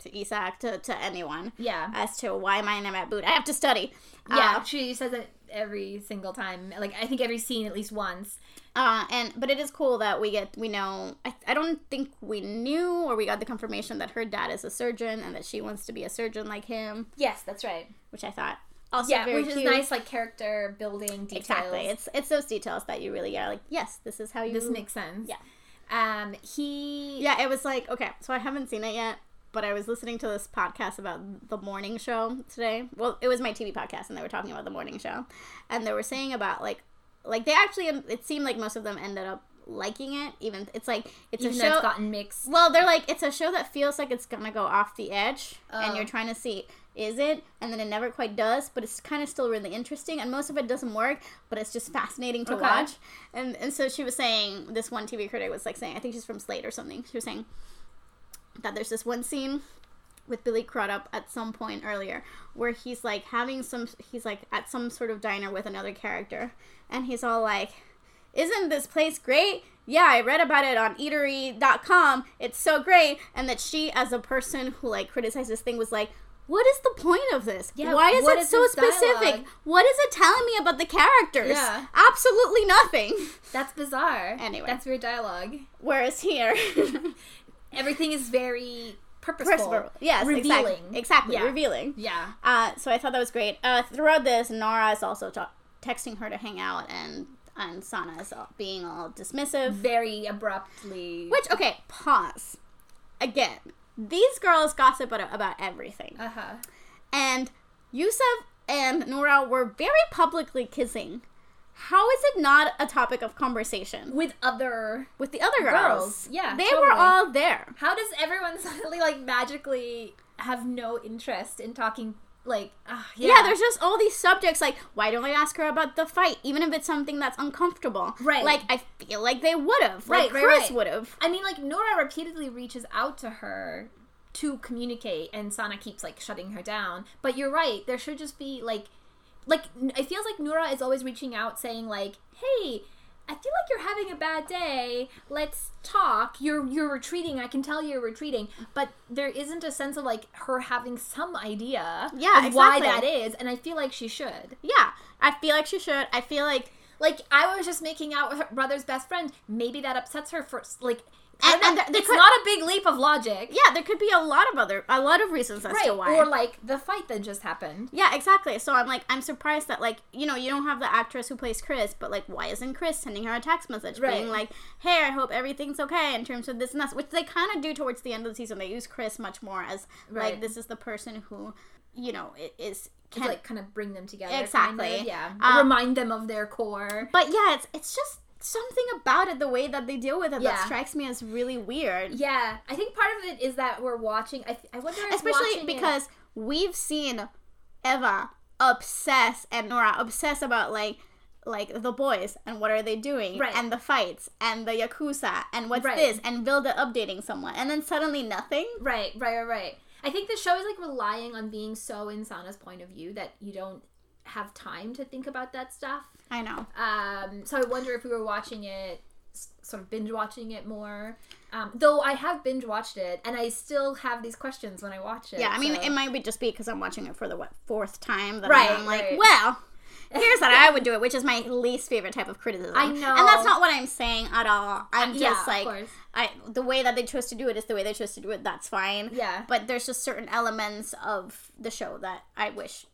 to Isak, to, to anyone yeah, as to why am I in a boot? I have to study. yeah, Uh, she says it every single time. Like I think every scene at least once. Uh, and but it is cool that we get we know I, I don't think we knew or we got the confirmation that her dad is a surgeon and that she wants to be a surgeon like him, Yes, that's right. which I thought also yeah, very which cute. is nice, like character building details. Exactly, it's it's those details that you really are like yes, this is how you. this makes sense. Yeah. Um, he. yeah, it was like okay, so I haven't seen it yet, but I was listening to this podcast about the morning show today. Well, it was my TV podcast, and they were talking about the morning show, and they were saying about like like they actually um, it seemed like most of them ended up liking it even it's like it's Even a show it's gotten mixed. Well, they're like it's a show that feels like it's gonna go off the edge, and Oh. you're trying to see is it, and then it never quite does, but it's kind of still really interesting, and most of it doesn't work, but it's just fascinating to Okay. watch. And and so she was saying this one TV critic was like saying I think she's from Slate or something. She was saying that there's this one scene with Billy Crudup at some point earlier where he's like having some he's like at some sort of diner with another character and he's all like isn't this place great? Yeah, I read about it on eatery.com. It's so great. And that she, as a person who like criticized this thing, was like, what is the point of this? Yeah, Why is it is so specific? dialogue? What is it telling me about the characters? Yeah. Absolutely nothing. That's bizarre. Anyway. That's weird dialogue. Whereas here, Everything is very purposeful. Purposeful. Yes, revealing. exactly. Exactly, Yeah. revealing. Yeah. Uh, so I thought that was great. Uh, throughout this, Noora is also ta- texting her to hang out, and and Sana is all, being all dismissive. Very abruptly. Which okay, pause. Again, these girls gossip about, about everything, Uh huh. and Yusuf and Noora were very publicly kissing. How is it not a topic of conversation With other. with the other girls? Girls, yeah, they totally. were all there. How does everyone suddenly like magically have no interest in talking? Like, uh, yeah. Yeah. there's just all these subjects like why don't I ask her about the fight, even if it's something that's uncomfortable? Right. Like I feel like they would have. Right, Like right, Chris right. would have. I mean, like Noora repeatedly reaches out to her to communicate, and Sana keeps like shutting her down. But you're right. There should just be like, like it feels like Noora is always reaching out, saying like, "Hey, I feel like you're having a bad day. Let's talk. You're you're retreating. I can tell you're retreating." But there isn't a sense of like her having some idea Yeah, of why that is, and I feel like she should. Yeah, I feel like she should. I feel like Like I was just making out with her brother's best friend. Maybe that upsets her for like. And- and it's could- not a big leap of logic, yeah, there could be a lot of other a lot of reasons as right? to why. Or like the fight that just happened. yeah, exactly. So I'm like, I'm surprised that like you know you don't have the actress who plays Chris, but like why isn't Chris sending her a text message being like, hey, I hope everything's okay in terms of this and that, which they kind of do towards the end of the season. They use Chris much more as Right. like this is the person who, you know, is can like kind of bring them together. Exactly. Kind of, yeah. Uh, Remind them of their core. But yeah, it's it's just something about it, the way that they deal with it, that strikes me as really weird. Yeah, I think part of it is that we're watching. I, I wonder, if Especially watching it- because we've seen Eva obsess and Noora obsess about like like the boys and what are they doing Right. and the fights and the yakuza and what's Right. this and Vilde updating someone and then suddenly nothing. right, right, right, right. I think the show is like relying on being so in Sana's point of view that you don't have time to think about that stuff. I know. Um, so I wonder if we were watching it, sort of binge watching it more. Um, though I have binge watched it, and I still have these questions when I watch it. Yeah, I mean so- it might be just because I'm watching it for the what fourth time that Right, I'm like, right. well, here's how I would do it, which is my least favorite type of criticism. I know. and that's not what I'm saying at all. I'm just Yeah, like. I the way that they chose to do it is the way they chose to do it. That's fine. Yeah. but there's just certain elements of the show that I wish.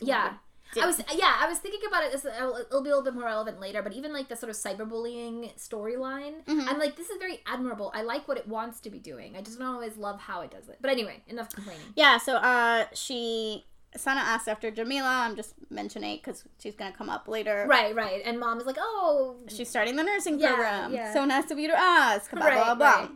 Yeah. I was yeah, I was thinking about it. This, it'll, it'll be a little bit more relevant later, but even like the sort of cyberbullying storyline, Mm-hmm. I'm like, this is very admirable. I like what it wants to be doing. I just don't always love how it does it. But anyway, enough complaining. Yeah, so uh, she Sana asked after Jamila. I'm just mentioning because she's gonna come up later. Right, right. And mom is like, oh, She's starting the nursing Yeah, program. yeah. So nice of you to ask. Blah Right, blah blah. right.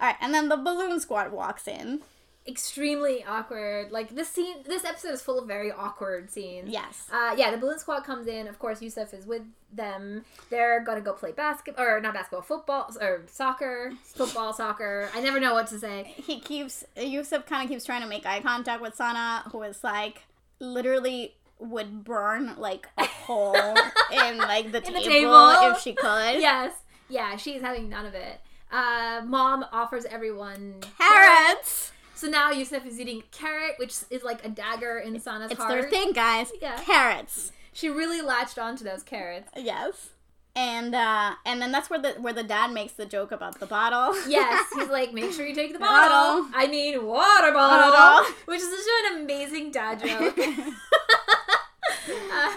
All right, and then the balloon squad walks in. Extremely awkward. Like this scene, this episode is full of very awkward scenes. Yes. Uh, yeah, the balloon squad comes in. Of course, Yusuf is with them. They're gonna go play basketball, or not basketball, football, or soccer, football, soccer. I never know what to say. he keeps Yusuf kind of keeps trying to make eye contact with Sana, who is like literally would burn like a hole in like the, In the table, table. if she could. yes, yeah, she's having none of it. Uh, mom offers everyone Carrots. So now Yusuf is eating carrot, which is like a dagger in Sana's It's heart. It's their thing, guys. Yeah. Carrots. She really latched onto those carrots. Yes. And uh and then that's where the where the dad makes the joke about the bottle. Yes, he's like, make sure you take the Bottle. bottle. I mean, water bottle, Bottle. which is such an amazing dad joke. uh,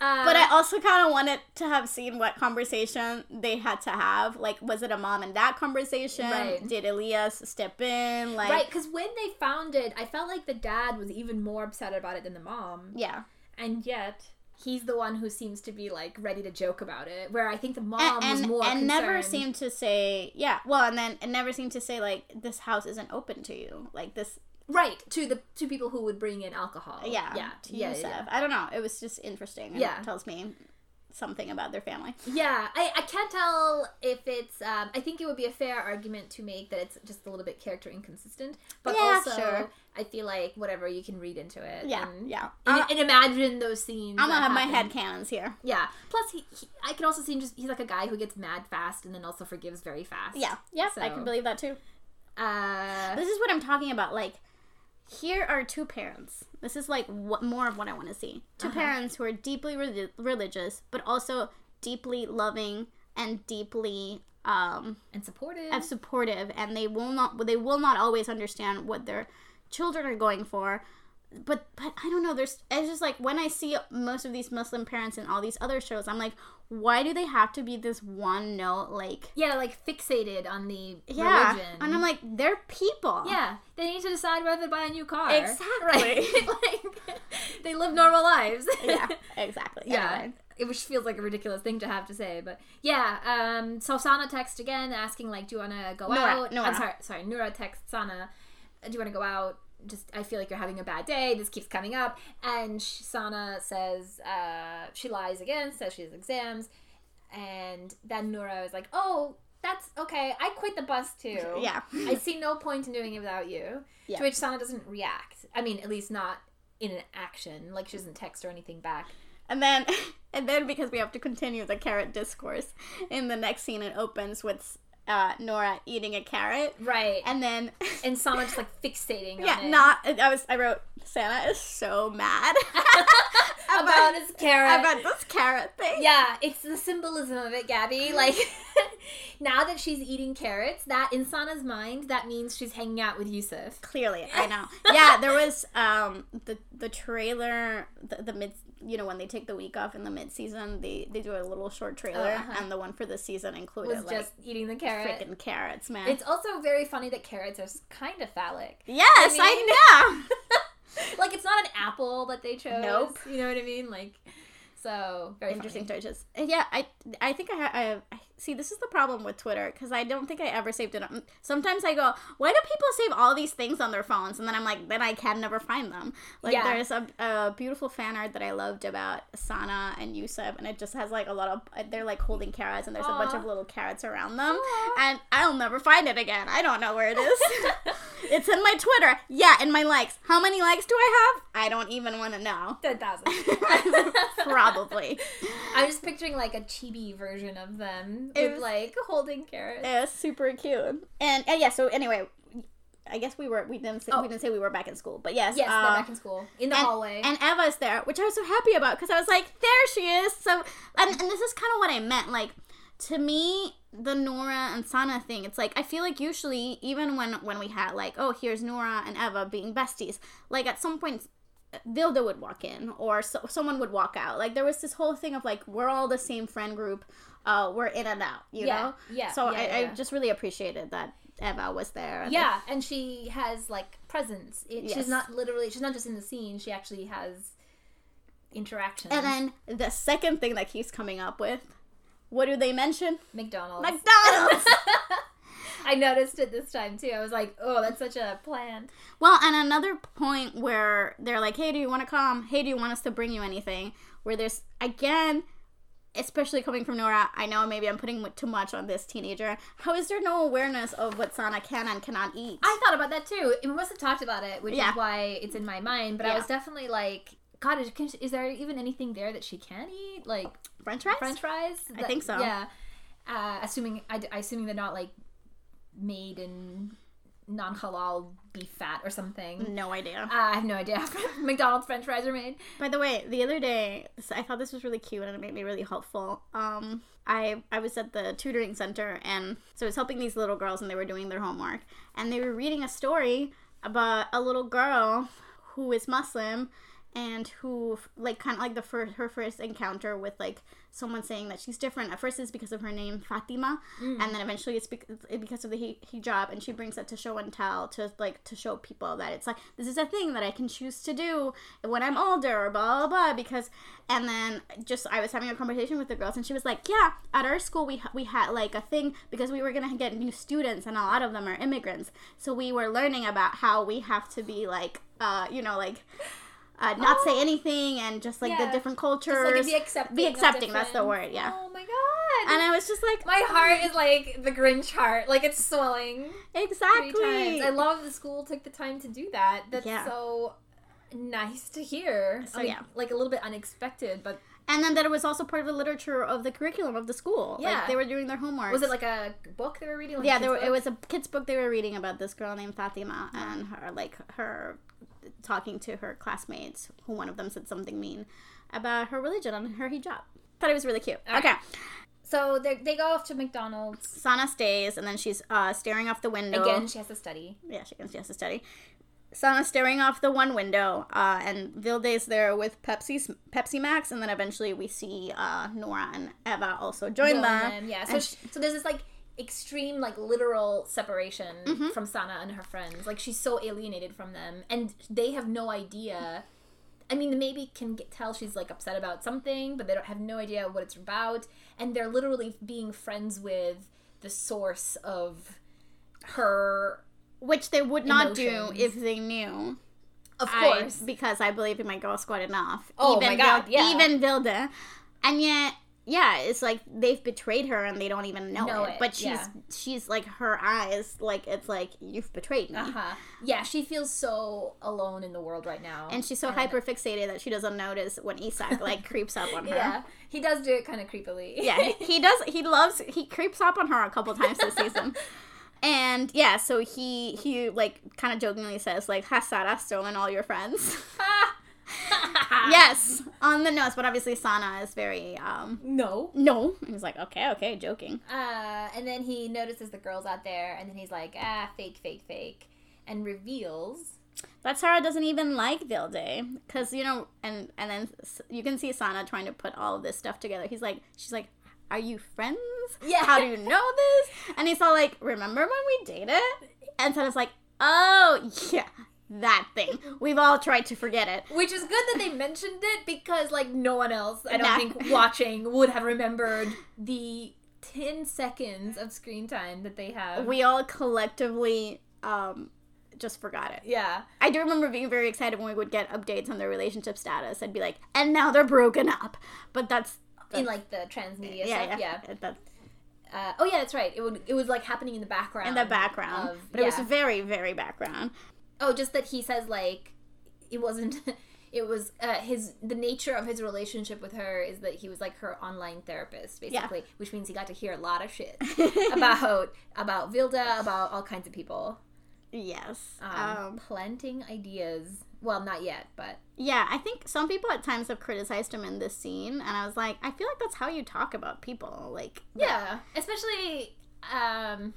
uh, But I also kind of wanted to have seen what conversation they had to have. Like, was it a mom and dad conversation? Right. Did Elias step in? Like, right, because when they found it, I felt like the dad was even more upset about it than the mom, yeah. and yet he's the one who seems to be like ready to joke about it. Where I think the mom And was and, more and never seemed to say, yeah. Well, and then and never seemed to say like this house isn't open to you. Like this, right to the to people who would bring in alcohol. yeah, yeah, to yeah, Yusuf. yeah. I don't know. It was just interesting. Yeah. it tells me something about their family. Yeah, I, I can't tell if it's. Um, I think it would be a fair argument to make that it's just a little bit character inconsistent, but Yeah, also sure. I feel like whatever you can read into it. Yeah, and, yeah. And, Uh, and imagine those scenes. I'm gonna have my head canons here. Yeah. Plus, he, he, I can also see him just. He's like a guy who gets mad fast and then also forgives very fast. Yeah, yeah. I can believe that too. Uh, This is what I'm talking about. Like, here are two parents. This is like what more of what I want to see. 2 Uh-huh. parents who are deeply reli- religious, but also deeply loving and deeply um and supportive. and supportive and they will not they will not always understand what their children are going for but but i don't know there's it's just like when i see most of these muslim parents in all these other shows i'm like why do they have to be this one note like yeah, like fixated on the yeah religion. and i'm like they're people yeah, they need to decide whether to buy a new car. Exactly. Right? like, they live normal lives. yeah exactly yeah. Anyway. It which feels like a ridiculous thing to have to say, but yeah. Um, so Sana texts again, asking like, "Do you want to go Noora, out?" Noora. I'm sorry, sorry. Noora texts Sana, "Do you want to go out?" Just, I feel like you're having a bad day. This keeps coming up, and Sana says uh, she lies again, says she has exams, and then Noora is like, "Oh, that's okay. I quit the bus too. yeah I see no point in doing it without you." Yeah. To which Sana doesn't react. I mean, at least not in an action. Like she doesn't text or anything back. And then, and then because we have to continue the carrot discourse, in the next scene it opens with uh, Noora eating a carrot, Right. and then and Sana just like fixating yeah, on it. not. I was. I wrote Sana is so mad about his carrot. about this carrot thing. yeah, it's the symbolism of it, Gabby. Like now that she's eating carrots, that in Sana's mind, that means she's hanging out with Yusuf. Clearly, I know. Yeah, there was um the the trailer, the, the mid. You know when they take the week off in the mid season, they they do a little short trailer, uh-huh. and the one for this season included Was like just eating the carrot. freaking carrots, man. It's also very funny that carrots are kind of phallic. yes, I I, know. like it's not an apple that they chose. Nope. You know what I mean? Like, so very interesting funny. touches. Yeah, I I think I, ha- I, I see this is the problem with Twitter because I don't think I ever saved it. on Sometimes I go, why do people save all these things on their phones? And then I'm like, then I can never find them. Like Yeah. there's a, a beautiful fan art that I loved about Sana and Yusuf, and it just has like a lot of uh, they're like holding carrots, and there's a bunch of little carrots around them, Aw. and I'll never find it again. I don't know where it is. it's in my Twitter. Yeah, in my likes. How many likes do I have? I don't even want to know. Ten thousand. Probably. I'm just picturing like a chibi version of them It with was- like holding carrots. It was super cute. And uh, yeah, so anyway, I guess we were we didn't say, Oh. we didn't say we were back in school, but yes, yes, uh, they're back in school in the and, hallway. and Eva's there, which I was so happy about because I was like, there she is. So, and, and this is kind of what I meant. Like, to me, the Noora and Sana thing, it's like I feel like usually, even when when we had like, oh, here's Noora and Eva being besties, like at some point. Vilde would walk in, or so, someone would walk out. Like there was this whole thing of like we're all the same friend group. Uh, we're in and out, you Yeah, know. yeah, So yeah, I, yeah, I just really appreciated that Eva was there. and yeah, and she has like presence. It, Yes. She's not literally. She's not just in the scene. She actually has interactions. And then the second thing that keeps coming up with, what do they mention? McDonald's. McDonald's. I noticed it this time too. I was like, oh, that's such a plan. well, and another point where they're like, "Hey, do you want to come? Hey, do you want us to bring you anything?" Where there's again, especially coming from Noora. I know maybe I'm putting too much on this teenager. How is there no awareness of what Sana can and cannot eat? I thought about that too. We must have talked about it, which Yeah. is why it's in my mind. But I was definitely like, God, is, can, is there even anything there that she can eat? Like French fries. French fries? I think so. Yeah. Uh, assuming, I, I assuming they're not like made in non halal beef fat or something. No idea. Uh, I have no idea. how McDonald's French fries are made. By the way, the other day, I thought this was really cute and it made me really helpful. Um, I I was at the tutoring center and so I was helping these little girls and they were doing their homework and they were reading a story about a little girl who is Muslim and who like kind of like the first her first encounter with like someone saying that she's different. At first, is because of her name Fatima, and then eventually it's bec- because of the hi- hijab, and she brings that to show and tell to like to show people that it's like this is a thing that I can choose to do when I'm older, or blah blah blah. Because and then just I was having a conversation with the girls, and she was like, yeah, at our school we ha- we had like a thing because we were gonna get new students, and a lot of them are immigrants, so we were learning about how we have to be like uh you know like. Uh, not say anything and just like Yeah. the different cultures like be accepting. be accepting that's the word yeah Oh my god. and i was just like my heart is like the Grinch heart. Like it's swelling exactly. I love the school took the time to do that. That's Yeah. so nice to hear. So, I mean, yeah. like a little bit unexpected, but and then that it was also part of the literature of the curriculum of the school Yeah. like they were doing their homework was it like a book they were reading? Like yeah there were, it was a kids book they were reading about this girl named fatima and her like her talking to her classmates who one of them said something mean about her religion and her hijab thought it was really cute All right. okay So they they go off to McDonald's Sana stays, and then she's uh, staring off the window. again. She has to study. Yeah, she, she has to study. Sana staring off the one window, uh, and Vilde's there with Pepsi, Pepsi Max, and then eventually we see uh, Noora and Eva also join, Join them. them, Yeah. So And sh- so there's this like extreme like literal separation Mm-hmm. from Sana and her friends. Like she's so alienated from them, and they have no idea. I mean, maybe can get, tell she's like upset about something, but they don't have no idea what it's about, and they're literally being friends with the source of her. which they would not do if they knew. Of I- course, because I believe in my girl squad enough. Oh my God, Vil- yeah. Even Vilde, and yet, yeah, it's like they've betrayed her and they don't even know, Know it. it, But she's yeah. she's like her eyes, like it's like you've betrayed me. uh huh. Yeah, she feels so alone in the world right now, And she's so hyper fixated that she doesn't notice when Isak like creeps up on her. Yeah, he does do it kind of creepily. yeah, he, does. He loves. He creeps up on her a couple times this season, and yeah, so he he like kind of jokingly says like, "Has Sarah stolen all your friends?" yes, on the nose, but obviously Sana is very um No. no. And he's like, okay, okay, joking. Uh, and then he notices the girls out there, and then he's like, ah, fake, fake, fake, and reveals. that Sarah doesn't even like Vilde because you know, and and then you can see Sana trying to put all of this stuff together. He's like, she's like, "Are you friends? Yeah. How do you know this?" And he's all like, "Remember when we dated?" And Sana's like, "Oh yeah, that thing. We've all tried to forget it." Which is good that they mentioned it because, like, no one else, I don't Nah. think, watching would have remembered the 10 seconds of screen time that they have. We all collectively um just forgot it. yeah. I do remember being very excited when we would get updates on their relationship status. I'd be like, "And now they're broken up." But that's In, like, the transmedia yeah, stuff. yeah, Yeah. That's Uh, oh, yeah, that's right. It, would, it was, like, happening in the background. in the background, of- but it was very, very background. Oh, just that he says like it wasn't. It was uh, his the nature of his relationship with her is that he was like her online therapist, basically, which means he got to hear a lot of shit about about Vilde, about all kinds of people, Yes. um, Um, planting ideas. Well, not yet, but yeah, I think some people at times have criticized him in this scene, and I was like, I feel like that's how you talk about people. Like, yeah, especially um.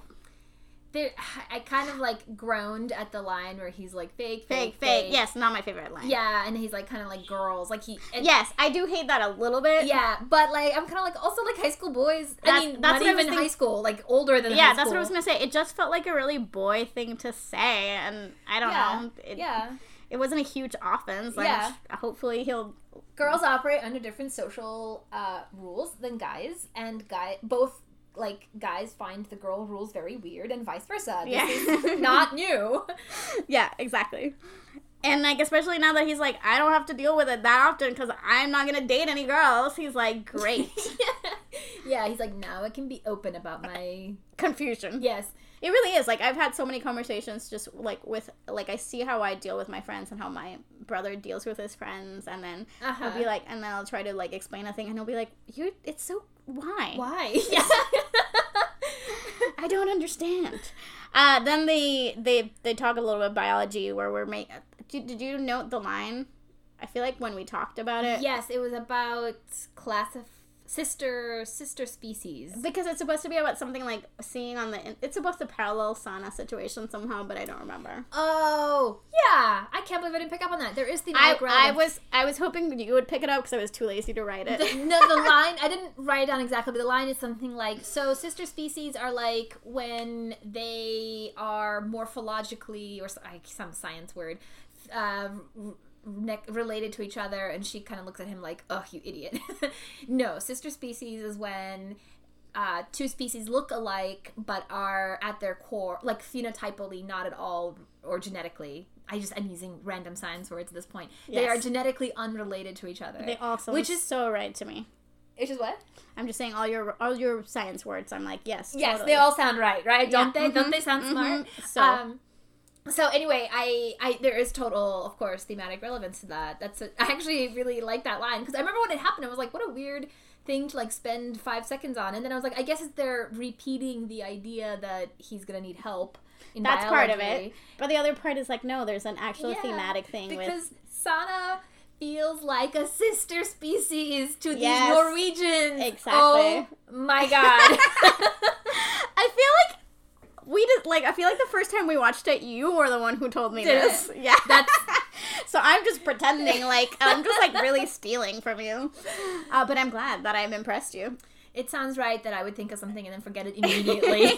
There, I kind of like groaned at the line where he's like fake, fake, fake, fake. Yes, not my favorite line. yeah, and he's like kind of like girls, like he, Yes, I do hate that a little bit. Yeah, but like I'm kind of like also like high school boys. That- I mean, that's not what I was even think- high school, like older than Yeah, that's what I was gonna say. It just felt like a really boy thing to say, and I don't Yeah, know. It, yeah, it wasn't a huge offense. Like, Yeah. hopefully he'll. girls operate under different social uh, rules than guys, and guy both like guys find the girl rules very weird, and vice versa. This Yeah. is not new. Yeah, exactly. And like, especially now that he's like, I don't have to deal with it that often because I'm not gonna date any girls. He's like, great yeah, he's like now I can be open about my confusion. yes. It really is. Like I've had so many conversations just like with like I see how I deal with my friends and how my brother deals with his friends and then Uh-huh. I'll be like and then I'll try to like explain a thing and he'll be like, You it's so why? Why? Yeah. I don't understand. Uh then they they they talk a little bit biology where we're make did, did you note the line? I feel like when we talked about it yes, it was about class of sister sister species. because it's supposed to be about something like seeing on the it's supposed to parallel Sana situation somehow, but I don't remember. Oh, yeah. I can't believe I didn't pick up on that. There is I, thematic I was I was hoping you would pick it up because I was too lazy to write it. The, no, the line, I didn't write it down exactly, but the line is something like So, sister species are like when they are morphologically, or I- some science word, uh, ne- related to each other, and she kind of looks at him like, oh, you idiot. no, sister species is when uh, two species look alike but are at their core like phenotypally not at all or genetically i just i'm using random science words at this point they are genetically unrelated to each other They also Which is- so right to me. which is what I'm just saying all your all your science words. I'm like yes, yes totally. they all sound right right don't Yeah, they don't mhm, they sound smart mhm. So um so anyway i i there is total of course thematic relevance to that that's a, i actually really like that line because i remember when it happened i was like what a weird thing to like spend five seconds on and then i was like i guess it's they're repeating the idea that he's gonna need help in that's part of it. But the other part is like no, there's an actual Yeah, thematic thing with because sana feels like a sister species to these Yes. Norwegians. Exactly. Oh my god. I feel like we did like I feel like first time we watched it, you were the one who told me Did this. Yeah, That's- so I'm just pretending like I'm just like really stealing from you. Uh, but I'm glad that I've impressed you. it sounds right that I would think of something and then forget it immediately.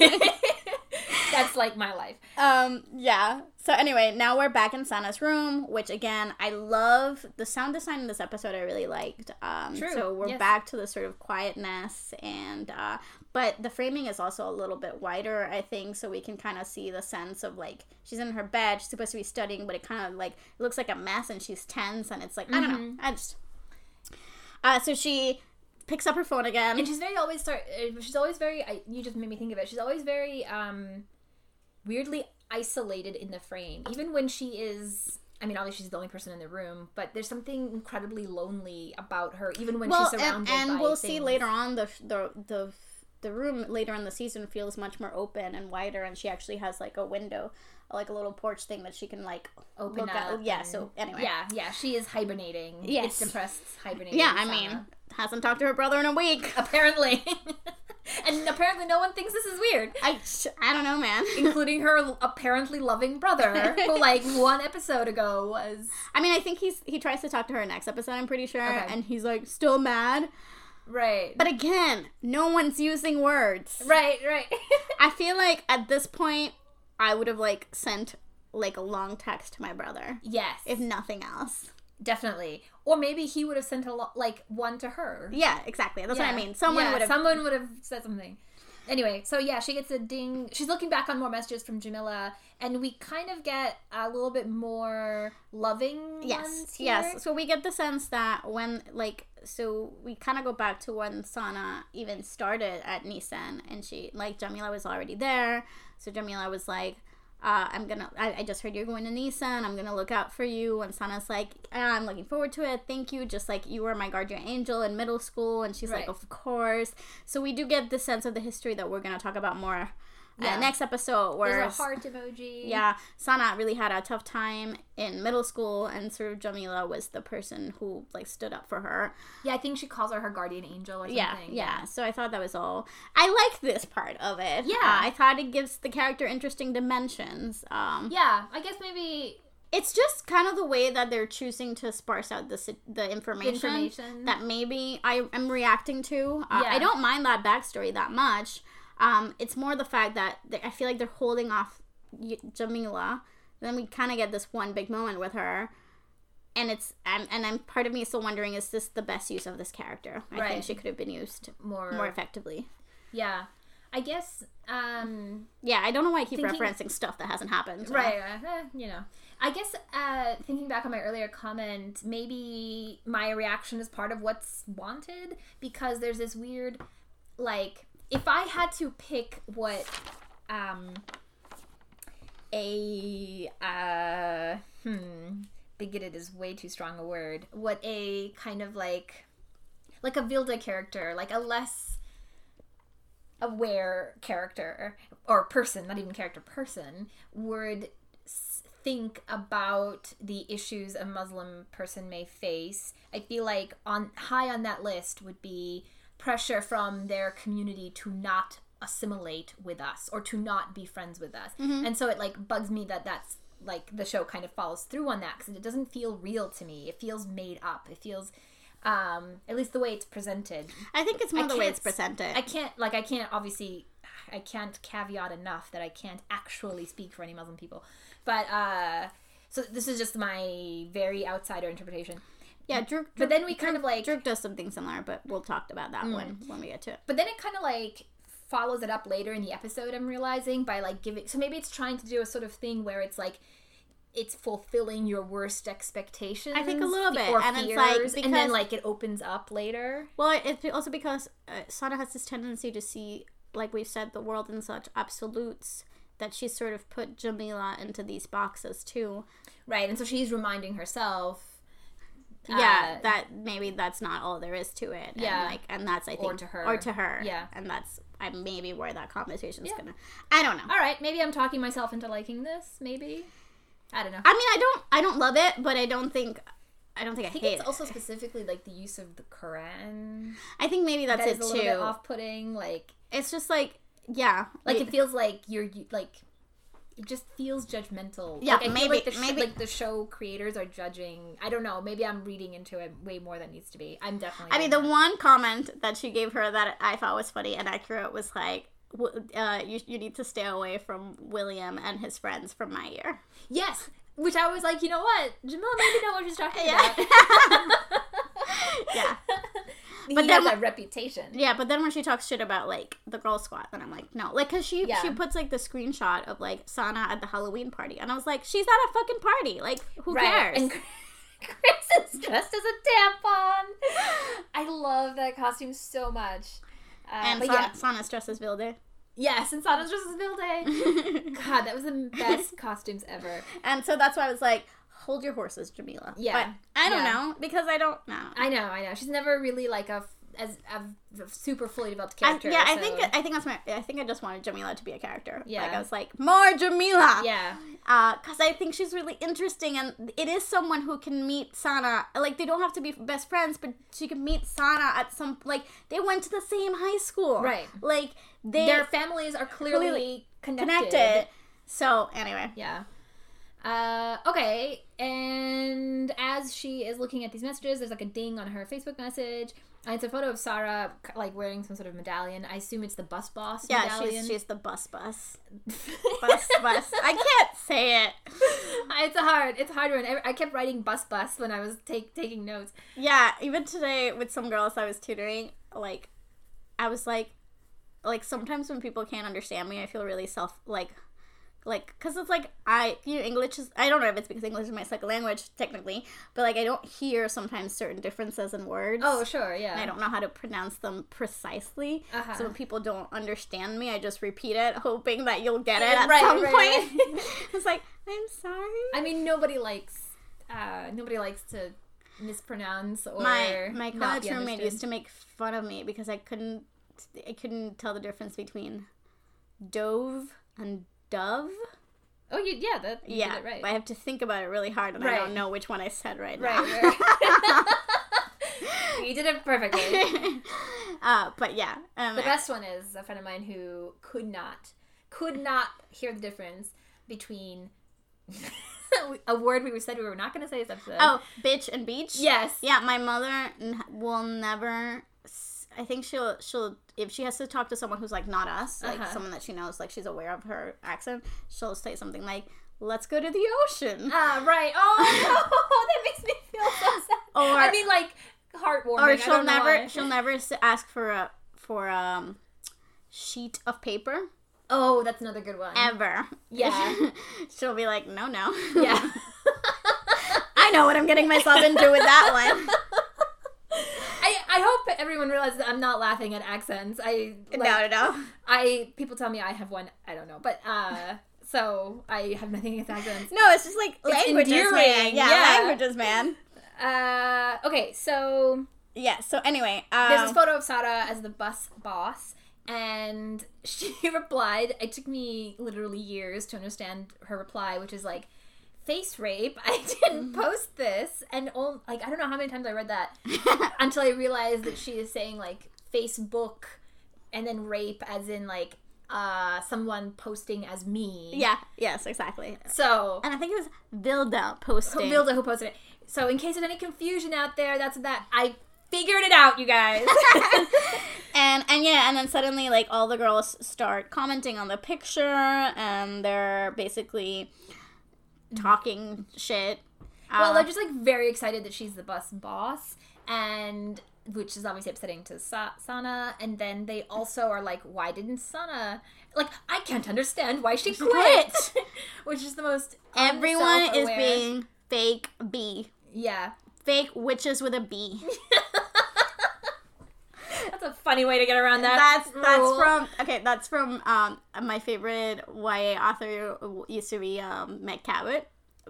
That's like my life. Um, yeah. So anyway, now we're back in Sana's room, which again, I love the sound design in this episode. I really liked. Um, True, so we're yes. back to the sort of quietness, and uh, but the framing is also a little bit wider, I think, so we can kind of see the sense of like she's in her bed, she's supposed to be studying, but it kind of like looks like a mess, and she's tense, and it's like I don't know, Mm-hmm. I just. Uh, so she picks up her phone again. And she's very always start. uh, She's always very. I, you just made me think of it. She's always very um, weirdly isolated in the frame, even when she is. I mean, obviously she's the only person in the room, but there's something incredibly lonely about her, even when well, she's surrounded and, and we'll see later on the the the the room later in the season feels much more open and wider, and she actually has like a window, like a little porch thing that she can like open look up. at. Yeah. and- So anyway. yeah, yeah, she is hibernating. Yes. it's depressed hibernating. Yeah, I mean, hasn't talked to her brother in a week. apparently, and apparently no one thinks this is weird. I I don't know, man. including her apparently loving brother, who like one episode ago was I mean, I think he's he tries to talk to her next episode. I'm pretty sure, Okay. and he's like still mad. right, But again, no one's using words. right, right. I feel like at this point, I would have like sent like a long text to my brother, yes, if nothing else. definitely. Or maybe he would have sent a lot, like one to her. Yeah, exactly. That's what I mean. Someone Yeah, would have. Someone would have said something. Anyway, so yeah, she gets a ding. She's looking back on more messages from Jamila, and we kind of get a little bit more loving. Yes, yes. So we get the sense that when, like, so we kind of go back to when Sana even started at Nissen, and she, like, Jamila was already there. So Jamila was like, uh, I'm gonna, I, I just heard you're going to Nissen. And I'm gonna look out for you. And Sana's like, "Ah, I'm looking forward to it. Thank you. Just like you were my guardian angel in middle school. And she's like, of course. So we do get the sense of the history that we're gonna talk about more. Yeah. Uh, next episode, where There's a heart emoji. yeah, Sana really had a tough time in middle school, and sort of Jamila was the person who like stood up for her. yeah. I think she calls her her guardian angel or something. Yeah, yeah. So I thought that was all. I like this part of it. Yeah. Uh, I thought it gives the character interesting dimensions. Um, yeah. I guess maybe it's just kind of the way that they're choosing to sparse out the the information, information. that maybe I am reacting to. Uh, Yeah. I don't mind that backstory that much. Um, it's more the fact that they, I feel like they're holding off Y- Jamila. Then we kind of get this one big moment with her, and it's and and I'm part of me is still wondering: is this the best use of this character? I think she could have been used more, more effectively. Yeah. I guess um Yeah, I don't know why I keep Thinking- referencing stuff that hasn't happened. right, uh, eh, you know. I guess uh thinking back on my earlier comment, maybe my reaction is part of what's wanted because there's this weird like if I had to pick what um a uh hmm bigoted is way too strong a word. What a kind of like like a Vilde character, like a less aware character or person, not even character, person, would think about the issues a Muslim person may face. I feel like on high on that list would be pressure from their community to not assimilate with us or to not be friends with us. And so it like bugs me that that's like the show kind of follows through on that because it doesn't feel real to me. It feels made up. It feels um at least the way it's presented I think it's more I the way it's presented. I can't like I can't obviously I can't caveat enough that I can't actually speak for any Muslim people. But uh so this is just my very outsider interpretation. Yeah, Drew. But then we kind of like Druk does something similar, but we'll talk about that when when we get to it. but then it kind of like follows it up later in the episode I'm realizing by like giving so maybe it's trying to do a sort of thing where it's like it's fulfilling your worst expectations. I think a little bit, or and fears, it's like, and then because- like it opens up later. Well, it's also because uh, Sana has this tendency to see, like we've said, the world in such absolutes that she's sort of put Jamila into these boxes too. Right, and so she's reminding herself yeah, Uh, that maybe that's not all there is to it. Yeah. and like, and that's I think, Or to her. or to her. Yeah. and that's I maybe where that conversation's Yeah. gonna. I don't know. All right, maybe I'm talking myself into liking this. Maybe I don't know. I mean, I don't, I don't love it, but I don't think I don't think I, I think hate it's it. also specifically like the use of the Quran I think maybe that's that it is a little bit too. off-putting. Like, It's just like yeah, like it- it feels like you're like. It just feels judgmental. Yeah, like, maybe- like the sh- maybe- like the show creators are judging. I don't know. Maybe I'm reading into it way more than needs to be. I'm definitely. I mean, the that. one comment that she gave her that I thought was funny and accurate was like, w- uh, you, you need to stay away from William and his friends from my year. yes, which I was like, you know what, Jamal maybe know what she's talking Yeah. about. Yeah. He But has then- a reputation. Yeah, but then when she talks shit about like the girl squad, then I'm like, no, like, cause she Yeah. she puts like the screenshot of like Sana at the Halloween party, and I was like, she's at a fucking party, like, who cares? And Chris is dressed as a tampon. I love that costume so much. Uh, and Sana, yeah, Sana's dressed as Vilde. yes, and Sana's dressed as Vilde. God, that was the best costumes ever. and so that's why I was like, hold your horses, Jamila. Yeah. but I don't Yeah. know because I don't know. I know, I know. She's never really like a as a super fully developed I, character. yeah, I think I think that's my. I think I just wanted Jamila to be a character. Yeah. like I was like more Jamila. Yeah, because I think she's really interesting, and it is someone who can meet Sana. Like they don't have to be best friends, but she can meet Sana at some. Like they went to the same high school, Right. Like they their families are clearly, Clearly connected. connected. So anyway, Yeah. Uh, okay, and as she is looking at these messages, there's like a ding on her Facebook message, and it's a photo of Sarah like wearing some sort of medallion. I assume it's the bus boss yeah, medallion. she's she's the bus bus bus bus. I can't say it. it's a hard, it's a hard one. I, I kept writing bus bus when I was take, taking notes. Yeah, even today with some girls I was tutoring, like I was like like sometimes when people can't understand me, I feel really self like like cuz it's like I you know English is I don't know if it's because English is my second language technically, but like I don't hear sometimes certain differences in words. Oh, sure, yeah. and I don't know how to pronounce them precisely. Uh-huh. So when people don't understand me, I just repeat it, hoping that you'll get it at right, some right, point. it's like, I'm sorry. I mean, nobody likes, uh, nobody likes to mispronounce or my my college roommate used to make fun of me because I couldn't I couldn't tell the difference between dove and dove. Oh, you, yeah, that you yeah, did it right. I have to think about it really hard, and I don't know which one I said right, Right, now. right. you did it perfectly. uh, but yeah, um, The best one is a friend of mine who could not, could not hear the difference between a word we were said we were not going to say this episode. oh, bitch and beach. yes. Yeah, my mother n- will never. s- I think she'll she'll if she has to talk to someone who's like not us, like Uh-huh. someone that she knows, like she's aware of her accent. She'll say something like, "Let's go to the ocean," Ah, right. Oh no, that makes me feel so sad. Or- I mean, like heartwarming. or she'll don't know never why. she'll never ask for a for um sheet of paper Oh, that's another good one. ever. Yeah. she'll be like, "No, no." yeah. I know what I'm getting myself into with that one. I, hope everyone realizes that I'm not laughing at accents. I like, no, no, no. I people tell me I have one. I don't know, but uh, so I have nothing against accents. No, it's just like languages, man. endearing, Yeah, yeah. languages, man. Uh, okay, so Yeah. So anyway, um, there's this photo of Sarah as the bus boss, and she replied. It took me literally years to understand her reply, which is like, "Face rape." I didn't post this, and like I don't know how many times I read that until I realized that she is saying like Facebook, and then rape as in like uh someone posting as me. yeah. Yes, exactly. So And I think it was Vilde posting. Vilde who posted it. So in case of any confusion out there, that's that. I figured it out, you guys. and and yeah, and then suddenly like all the girls start commenting on the picture, and they're basically talking shit. well, Uh, they're just like very excited that she's the bus boss, and which is obviously upsetting to Sa- Sana. And then they also are like, "Why didn't Sana?" Like, I can't understand why she quit. which is the most everyone is being fake B, yeah. fake witches with a B. Funny way to get around that. that's that's rule. from okay. That's from um my favorite YA author used to be um Meg Cabot,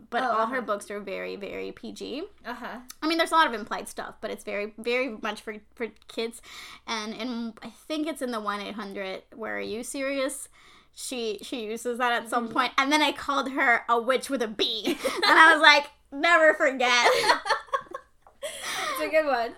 but Oh, all her uh-huh. books are very very PG. Uh huh. I mean, there's a lot of implied stuff, but it's very, very much for for kids. And in I think it's in the one eight hundred. Where are you serious? She she uses that at some point, and then I called her a witch with a B, and I was like, never forget. a good one.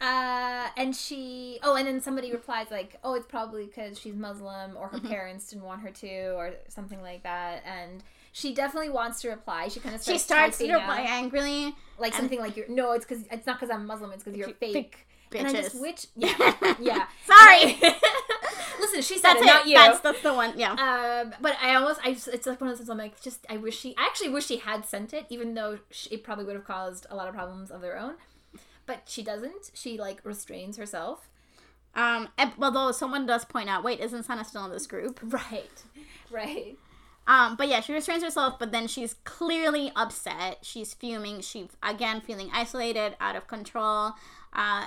Uh, and she, oh, and then somebody replies like, "Oh, it's probably because she's Muslim or her Mm-hmm. parents didn't want her to, or something like that." And she definitely wants to reply. She kind of She starts starts to reply angrily. like something like, "You're no, it's because it's not because I'm Muslim. It's because you're fake." fake And I just bitches. which yeah yeah. Sorry. Listen, she said That's it, it. not you. That's that's the one. Yeah. Um, but I almost, I just, it's like one of those things. I'm like, just, I wish she, I actually wish she had sent it, even though she, it probably would have caused a lot of problems of their own. But she doesn't. She like restrains herself. Um. Although someone does point out, wait, isn't Sana still in this group? Right, right. Um, but yeah, she restrains herself, but then she's clearly upset. She's fuming. She's again feeling isolated, out of control. Uh,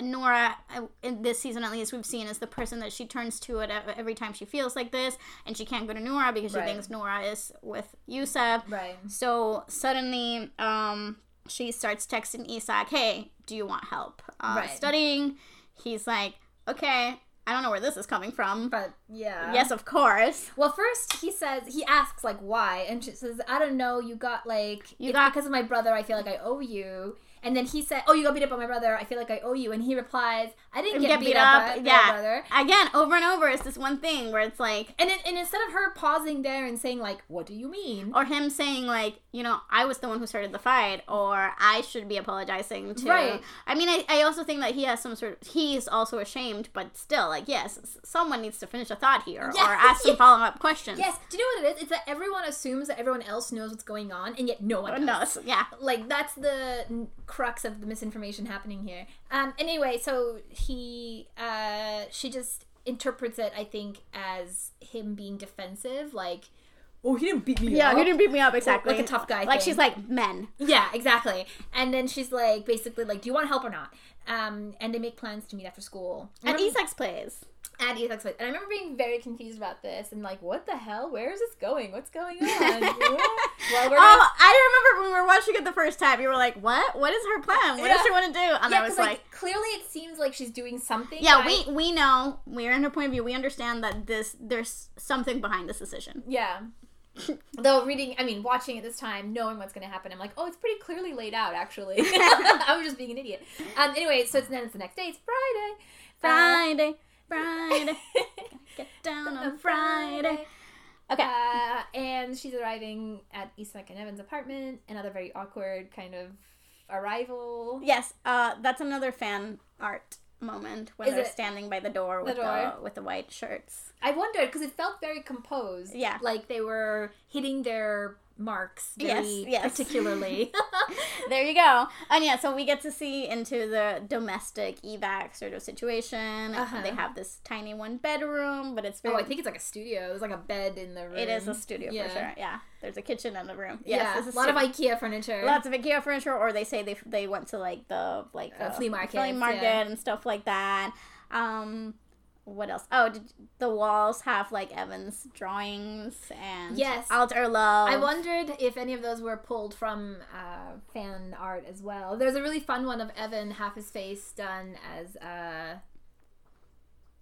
Noora, uh, in this season at least, we've seen is the person that she turns to at every time she feels like this, and she can't go to Noora because she Right. thinks Noora is with Yusef. Right. So suddenly, um, she starts texting Isak, "Hey, do you want help uh, Right. studying?" He's like, "Okay, I don't know where this is coming from." But yeah. yes, of course. Well, first he says he asks like why, and she says, "I don't know. You got like You got- because of my brother. I feel like I owe you." And then he said, "Oh, you got beat up by my brother. I feel like I owe you." And he replies, "I didn't get, beat, up, by, by yeah. my brother." Again, over and over, it's this one thing where it's like, And, it, and instead of her pausing there and saying like, "What do you mean?" or him saying like, you know, I was the one who started the fight, or I should be apologizing to. Right. I mean, I, I also think that he has some sort of, he's also ashamed, but still, like, yes, someone needs to finish a thought here, Yeah. or ask some follow up questions. Yes. Do you know what it is? It's that everyone assumes that everyone else knows what's going on, and yet no one does. no, yeah. Like that's the crux of the misinformation happening here. Um. Anyway, so he, uh, she just interprets it, I think, as him being defensive, like, "Oh, he didn't beat me Yeah, up." he didn't beat me up exactly. Like a tough guy Like thing. she's like men. Yeah, exactly. And then she's like, basically, like, "Do you want help or not?" Um. And they make plans to meet after school. And Remember- Isak's plays. At. And I remember being very confused about this and like, what the hell? Where is this going? What's going on? well, we're Oh, I remember when we were watching it the first time. You were like, "What? What is her plan? What does she want to do?" And yeah, I was like, like, clearly it seems like she's doing something. "Yeah, but I- we we know. We're in her point of view. We understand that this there's something behind this decision." yeah. Though reading, I mean, watching it this time, knowing what's going to happen, I'm like, oh, it's pretty clearly laid out. Actually, I was just being an idiot. Um. Anyway, so it's then it's the next day. It's Friday. Friday, Friday, get down on Friday. Okay. Uh, and she's arriving at Isak and Evan's apartment. Another very awkward kind of arrival. Yes, uh, that's another fan art moment when Is they're it- standing by the door with the, door? with the white shirts. I wondered because it felt very composed. Yeah. Like they were hitting their marks very Yes, yes. particularly. There you go. And yeah, so we get to see into the domestic Evak sort of situation. Uh-huh. They have this tiny one bedroom, but it's very. oh, I think it's like a studio. There's like a bed in the room. it is a studio Yeah. for sure. Yeah, there's a kitchen in the room. Yeah, Yes, it's a lot of IKEA furniture. lots of IKEA furniture, or they say they they went to like the like Uh, flea markets, flea market yeah. and stuff like that. Um, what else? Oh, did, the walls have like Evan's drawings and Yes. altar love. I wondered if any of those were pulled from uh, fan art as well. There's a really fun one of Evan, half his face done as uh,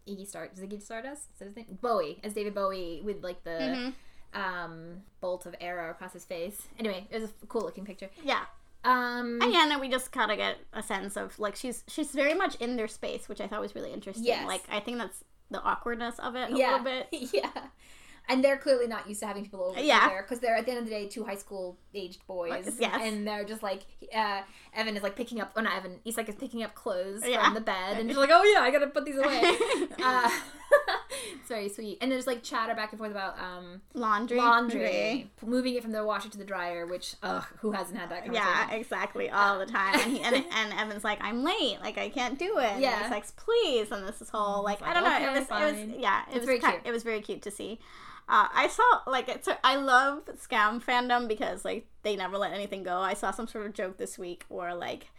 Iggy Star. Ziggy Stardust? Is that his name? Bowie, as David Bowie with like the Mhm. um, bolt of arrow across his face. Anyway, it was a cool looking picture. Yeah. Um, And yeah, then we just kind of get a sense of like she's she's very much in their space, which I thought was really interesting. Yes. Like I think that's the awkwardness of it a yeah, little bit. yeah. And they're clearly not used to having people over Yeah. there because they're at the end of the day two high school aged boys. Yes. And they're just like uh, Evan is like picking up. Oh, not Evan. Isak is picking up clothes Yeah. from the bed, and she's like, "Oh yeah, I gotta put these away." uh, it's very sweet. And there's like chatter back and forth about um, Laundry. laundry, moving it from the washer to the dryer. Which, ugh, who hasn't had that conversation? Yeah, exactly, all the time. And, he, and and Evan's like, I'm late, like I can't do it. And Yeah. he's like, please. And this is whole like, like, I don't know. okay, it was, it was yeah, it It's was very cute. It was very cute to see. Uh, I saw like it's I love Skam fandom because like they never let anything go. I saw some sort of joke this week where like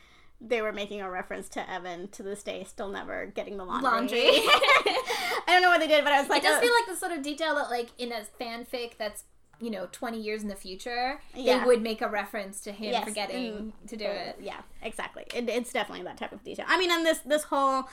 they were making a reference to Evan to this day still never getting the laundry. Laundry. I don't know what they did, but I was like, it does uh, feel like the sort of detail that, like, in a fanfic that's you know 20 years in the future, Yeah. they would make a reference to him Yes, forgetting to do it. Yeah, exactly. It, it's definitely that type of detail. I mean, and this this whole,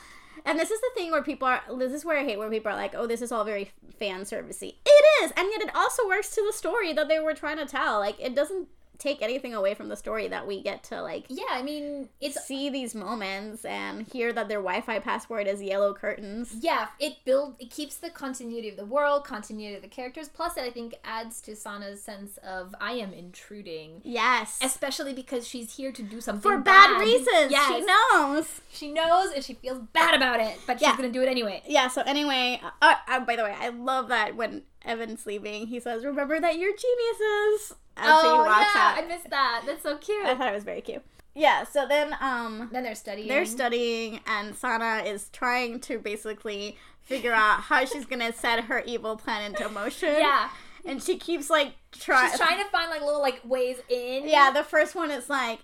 and this is the thing where people are. This is where I hate where people are like, "Oh, this is all very fan servicey." It is, and yet it also works to the story that they were trying to tell. Like, it doesn't take anything away from the story that we get to like Yeah, I mean, it's see these moments and hear that their Wi-Fi password is yellow curtains. yeah, it build it keeps the continuity of the world, continuity of the characters. Plus, it I think adds to Sana's sense of I am intruding, Yes. especially because she's here to do something For bad, reasons. Yes, She knows. She knows, and she feels bad about it, but she's Yeah. gonna do it anyway. Yeah, so anyway, uh, uh, by the way, I love that when Evan's leaving, he says, Remember that you're geniuses. As he oh walks yeah, out. I missed that. That's so cute. I thought it was very cute. Yeah, so then um then they're studying. they're studying and Sana is trying to basically figure out how she's gonna set her evil plan into motion. Yeah, And she keeps like trying she's trying to find like little like ways in. Yeah, the first one is like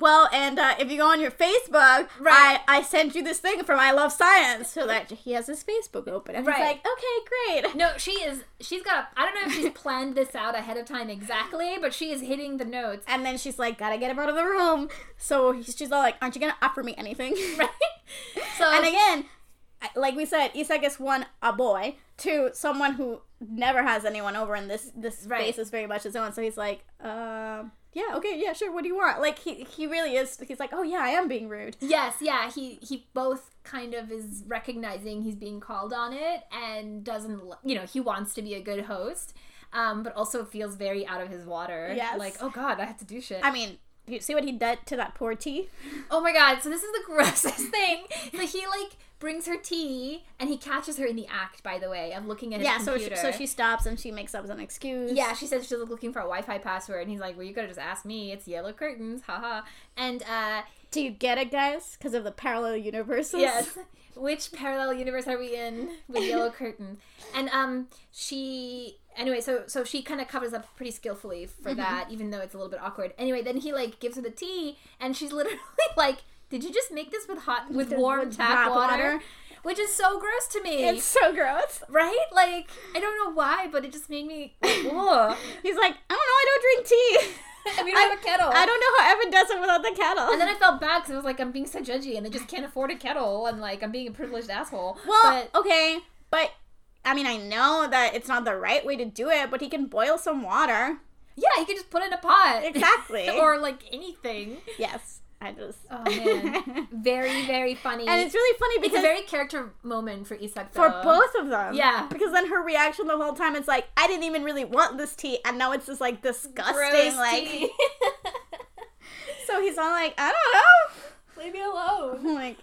well, and uh, if you go on your Facebook, Right. I, I sent you this thing from I Love Science, so that he has his Facebook open. And Right. he's like, okay, great. No, she is. She's got. A, I don't know if she's planned this out ahead of time exactly, but she is hitting the notes. And then she's like, gotta get him out of the room. So he's- she's all like, aren't you gonna offer me anything? Right. So and again, like we said, Isak is one, a boy, two, someone who never has anyone over and this this Right. space is very much his own. So he's like, um, yeah, okay, yeah, sure, what do you want? Like he he really is he's like, Oh yeah, I am being rude. yes, yeah, he he both kind of is recognizing he's being called on it and doesn't. You know, he wants to be a good host, um, but also feels very out of his water. Yes. Like, oh god, I have to do shit. I mean, you see what he did to that poor T? Oh my god, so this is the grossest thing. So he like brings her tea and he catches her in the act, by the way, of looking at his Yeah, so she, so she stops and she makes up an excuse. Yeah, she says she's looking for a Wi-Fi password, and he's like, "Well, you could have just asked me. It's yellow curtains, haha." And uh, Do you get it, guys? Because of the parallel universes. yes, which parallel universe are we in with yellow curtains? And um, she anyway, so so she kind of covers up pretty skillfully for Mm-hmm. that, even though it's a little bit awkward. Anyway, then he like gives her the tea, and she's literally like, "Did you just make this with hot with warm with tap water?" water. Which is so gross to me, It's so gross. right? Like I don't know why, but it just made me. Ugh. He's like, I don't know, I don't drink tea. We don't have a kettle. I don't know how Evan does it without the kettle. And then I felt bad because I was like, I'm being so judgy, and I just can't afford a kettle, and like I'm being a privileged asshole. well, but okay, but I mean, I know that it's not the right way to do it, but he can boil some water. yeah, you can just put it in a pot, Exactly. or like anything. Yes, I just. Oh man, very very funny. and it's really funny because It's a very character moment for Isak for both of them. Yeah. Because then her reaction the whole time is like, I didn't even really want this tea, and now it's just like disgusting. Gross like, tea. so he's all like, I don't know, leave me alone. I'm like,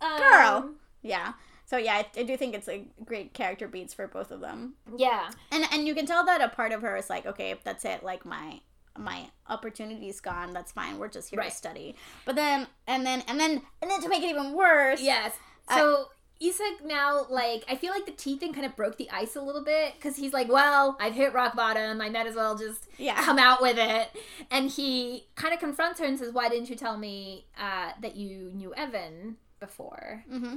Um, Girl. yeah. So yeah, I, I do think it's a great character beats for both of them. Yeah, and and you can tell that a part of her is like okay that's it like my my opportunity's gone that's fine we're just here Right. to study but then and then and then and then to make it even worse yes. So. Isak now, like, I feel like the tea thing kind of broke the ice a little bit because he's like, well, I've hit rock bottom. I might as well just yeah come out with it. And he kind of confronts her and says, Why didn't you tell me uh, that you knew Evan before? hmm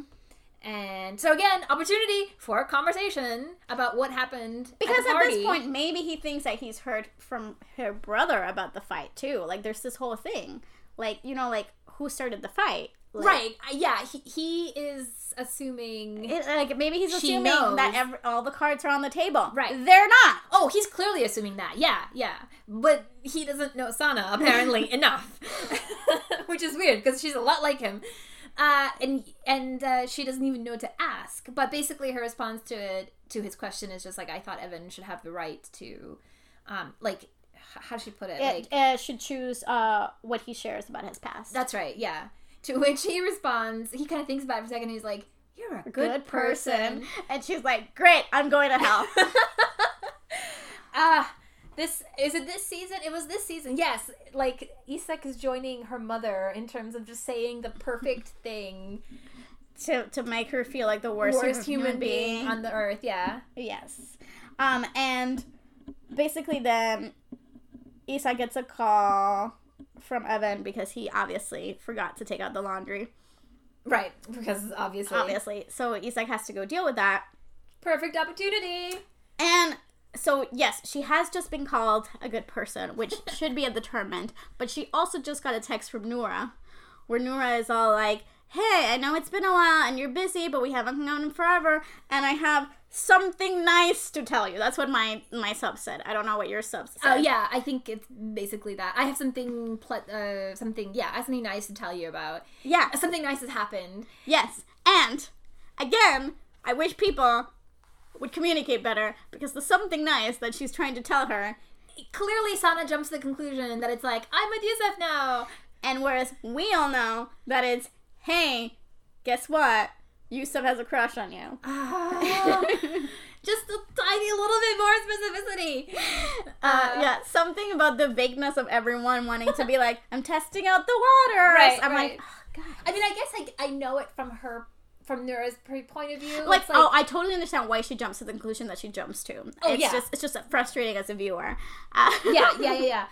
And so, again, opportunity for a conversation about what happened. because at, at this point maybe he thinks that he's heard from her brother about the fight too like there's this whole thing like you know like who started the fight Like, Right. uh, Yeah, he, he is assuming. it, like maybe he's assuming knows. that every, all the cards are on the table Right. they're not Oh, he's clearly assuming that. Yeah, yeah. But he doesn't know Sana, apparently, enough. Which is weird because she's a lot like him. Uh, and and uh, she doesn't even know what to ask. But basically, her response to it, to his question is just like, I thought Evan should have the right to, um, like, how she put it? Like, uh, should choose uh, what he shares about his past that's right, yeah. To which he responds, he kind of thinks about it for a second. And he's like, "You're a good, person." And she's like, Great, I'm going to hell. Ah, this is it. This season, it was this season. Yes, like Isak is joining her mother in terms of just saying the perfect thing, to, to make her feel like the worst, worst human being on the earth. Yeah, Yes. Um, and basically then Isa gets a call from Evan because he obviously forgot to take out the laundry. right. Because obviously, Obviously. So Isak has to go deal with that. perfect opportunity. And so yes, she has just been called a good person, which should be a determinant, but she also just got a text from Noora, where Noora is all like, Hey, I know it's been a while and you're busy, but we haven't hung out in forever, and I have something nice to tell you. That's what my my sub said. I don't know what your sub said. Oh yeah, I think it's basically that. I have something, ple- uh, something, yeah, I have something nice to tell you about. yeah, Something nice has happened. yes. And again, I wish people would communicate better because the something nice that she's trying to tell her, Clearly, Sana jumps to the conclusion that it's like, I'm with Yousef now. and whereas we all know that it's, hey, guess what? Yousef has a crush on you. Just a tiny little bit more specificity. Uh, yeah, something about the vagueness of everyone wanting to be like, I'm testing out the waters. Right, I'm right. like, oh, God. I mean, I guess I, I know it from her, from Noora's point of view. Like, It's like oh, I totally understand why she jumps to the conclusion that she jumps to. Oh, it's yeah. just it's just frustrating as a viewer. Uh, yeah, yeah, yeah, yeah.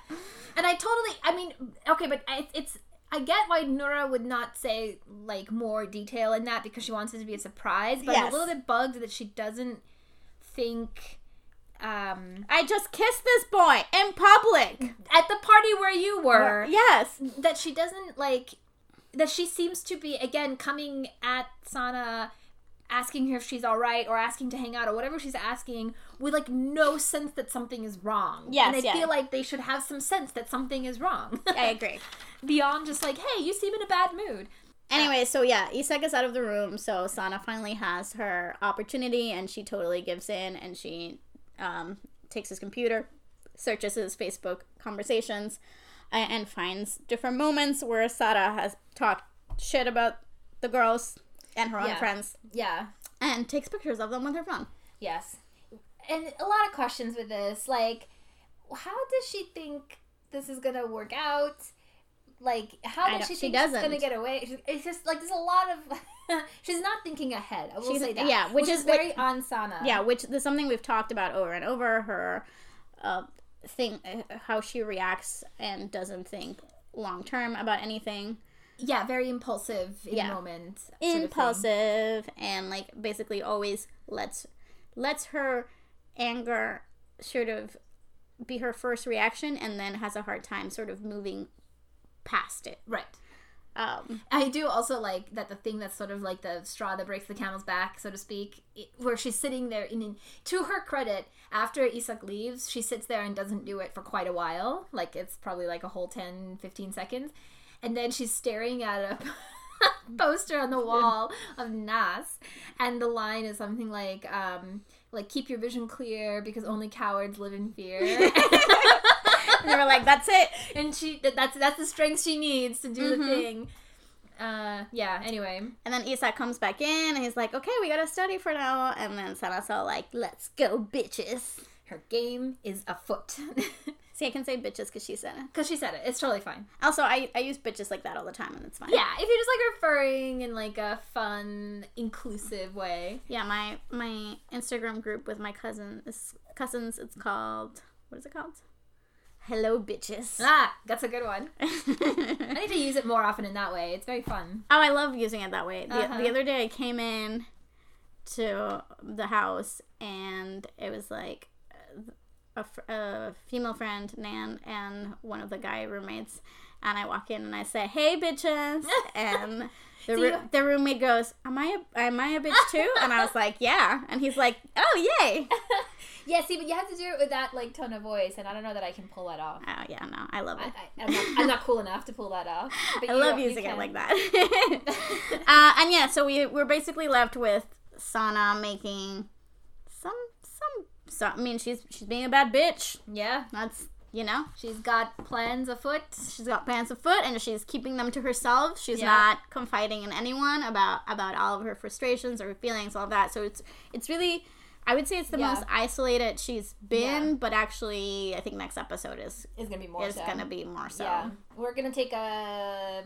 And I totally, I mean, okay, but I, it's, I get why Nura would not say like more detail in that because she wants it to be a surprise. But I'm a little bit bugged that she doesn't think um I just kissed this boy in public. at the party where you were Yes. that she doesn't like that she seems to be again coming at Sana asking her if she's all right or asking to hang out or whatever she's asking with like no sense that something is wrong. Yes, and I yeah. feel like they should have some sense that something is wrong. I agree. Beyond just like, hey, you seem in a bad mood. Anyway, so yeah, Isak is out of the room, so Sana finally has her opportunity and she totally gives in and she um, takes his computer, searches his Facebook conversations, and finds different moments where Sarah has talked shit about the girls and her own Yeah. friends Yeah. and takes pictures of them with her phone. Yes. And a lot of questions with this. Like, how does she think this is gonna work out? Like, how does she she think she's doesn't. gonna get away? It's just like there's a lot of. she's not thinking ahead. I will She's- say that. yeah, which is very what- on Sana. Yeah, which is something we've talked about over and over. Her uh, thing, uh, how she reacts and doesn't think long term about anything. Yeah, very impulsive in Yeah. moment. impulsive and like basically always lets lets her anger sort of be her first reaction and then has a hard time sort of moving past it Right. Um I do also like that the thing that's sort of like the straw that breaks the camel's back, so to speak, it, where she's sitting there. In, to her credit, after Isak leaves, she sits there and doesn't do it for quite a while. Like it's probably like a whole 10, 15 seconds, and then she's staring at a poster on the wall of Nas, and the line is something like, um, like keep your vision clear because only cowards live in fear. and they were like that's it and she that's that's the strength she needs to do the Mhm. thing. Uh, yeah. Anyway, and then Isak comes back in and he's like okay we gotta study for now and then Sana's all like let's go bitches her game is afoot see I can say bitches because she said it because she said it. It's totally fine. also I, I use bitches like that all the time and it's fine Yeah, if you're just like referring in like a fun, inclusive way. yeah my my Instagram group with my cousin is cousins it's called what is it called hello bitches Ah, that's a good one. I need to use it more often in that way. It's very fun. Oh, I love using it that way. The, Uh-huh. the other day I came in to the house and it was like a, fr- a female friend, Nan, and one of the guy roommates. And I walk in and I say, "Hey, bitches!" And the So roo- you- the roommate goes, "Am I a am I a bitch too?" And I was like, "Yeah." And he's like, "Oh, yay!" yeah, see, but you have to do it with that like tone of voice, and I don't know that I can pull that off. Oh yeah, no, I love it. I, I'm, not, I'm not cool enough to pull that off. But I love using it like that. uh, and yeah, so we we're basically left with Sana making some some. So, I mean, she's she's being a bad bitch. Yeah, That's you know she's got plans afoot. she's got pants afoot and she's keeping them to herself. She's Yeah. not confiding in anyone about about all of her frustrations or feelings, all of that. So it's it's really. I would say it's the Yeah. most isolated she's been, Yeah. but actually, I think next episode is Is gonna be more. It's so. gonna be more so. Yeah, we're gonna take a.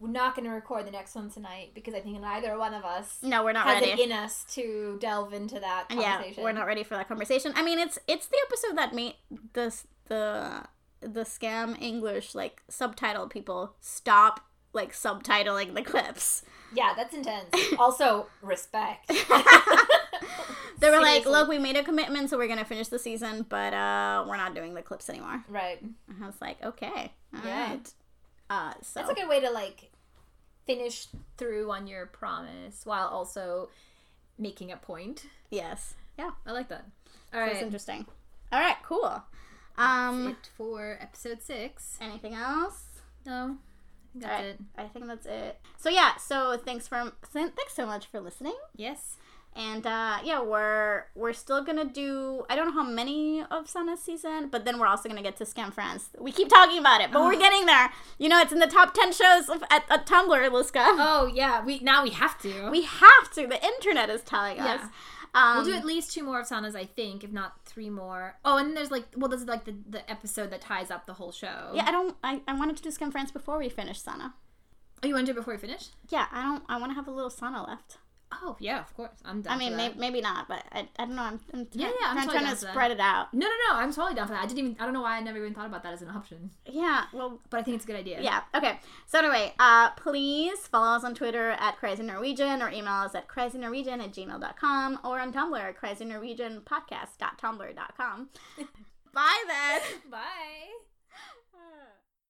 We're not gonna record the next one tonight because I think neither one of us No, we're not has ready. it in us to delve into that yeah we're not ready for that conversation i mean it's it's the episode that made the the the Skam english like subtitle people stop like subtitling the clips Yeah, that's intense. also, respect. they were like look we made a commitment so we're gonna finish the season but uh we're not doing the clips anymore right. and i was like okay all right. Yeah. uh so That's a good way to like finish through on your promise while also making a point. Yes. Yeah. I like that. All That's right. interesting. All right. Cool. That's Um. it for episode six. Anything else? No, that's right. it. I think that's it. So yeah. So thanks for thanks so much for listening. Yes. And uh, yeah, we're we're still gonna do. I don't know how many of Sana's season, but then we're also gonna get to Skam France. We keep talking about it, but we're getting there. You know, it's in the top ten shows of, at, at Tumblr, Liska. Oh yeah. We now we have to. We have to. The internet is telling Yeah. us. Um, We'll do at least two more of Sana's, I think, if not three more. Oh, and then there's like, well, this is like the, the episode that ties up the whole show. Yeah, I don't. I, I wanted to do Skam France before we finish Sana. Oh, you want to do it before we finish? Yeah, I don't. I want to have a little Sana left. Oh, yeah, of course. I'm down I mean, for may, that. maybe not, but I, I don't know. I'm, I'm, Yeah, yeah, I'm I'm totally trying down to spread it out. No, no, no. I'm totally down for that. I didn't even, I don't know why I never even thought about that as an option. Yeah. Well, But I think it's a good idea. Yeah. Okay. So anyway, uh, please follow us on Twitter at Crazy Norwegian or email us at crazynorwegian at gmail.com or on Tumblr at crazynorwegianpodcast.tumblr.com. Bye then. Bye.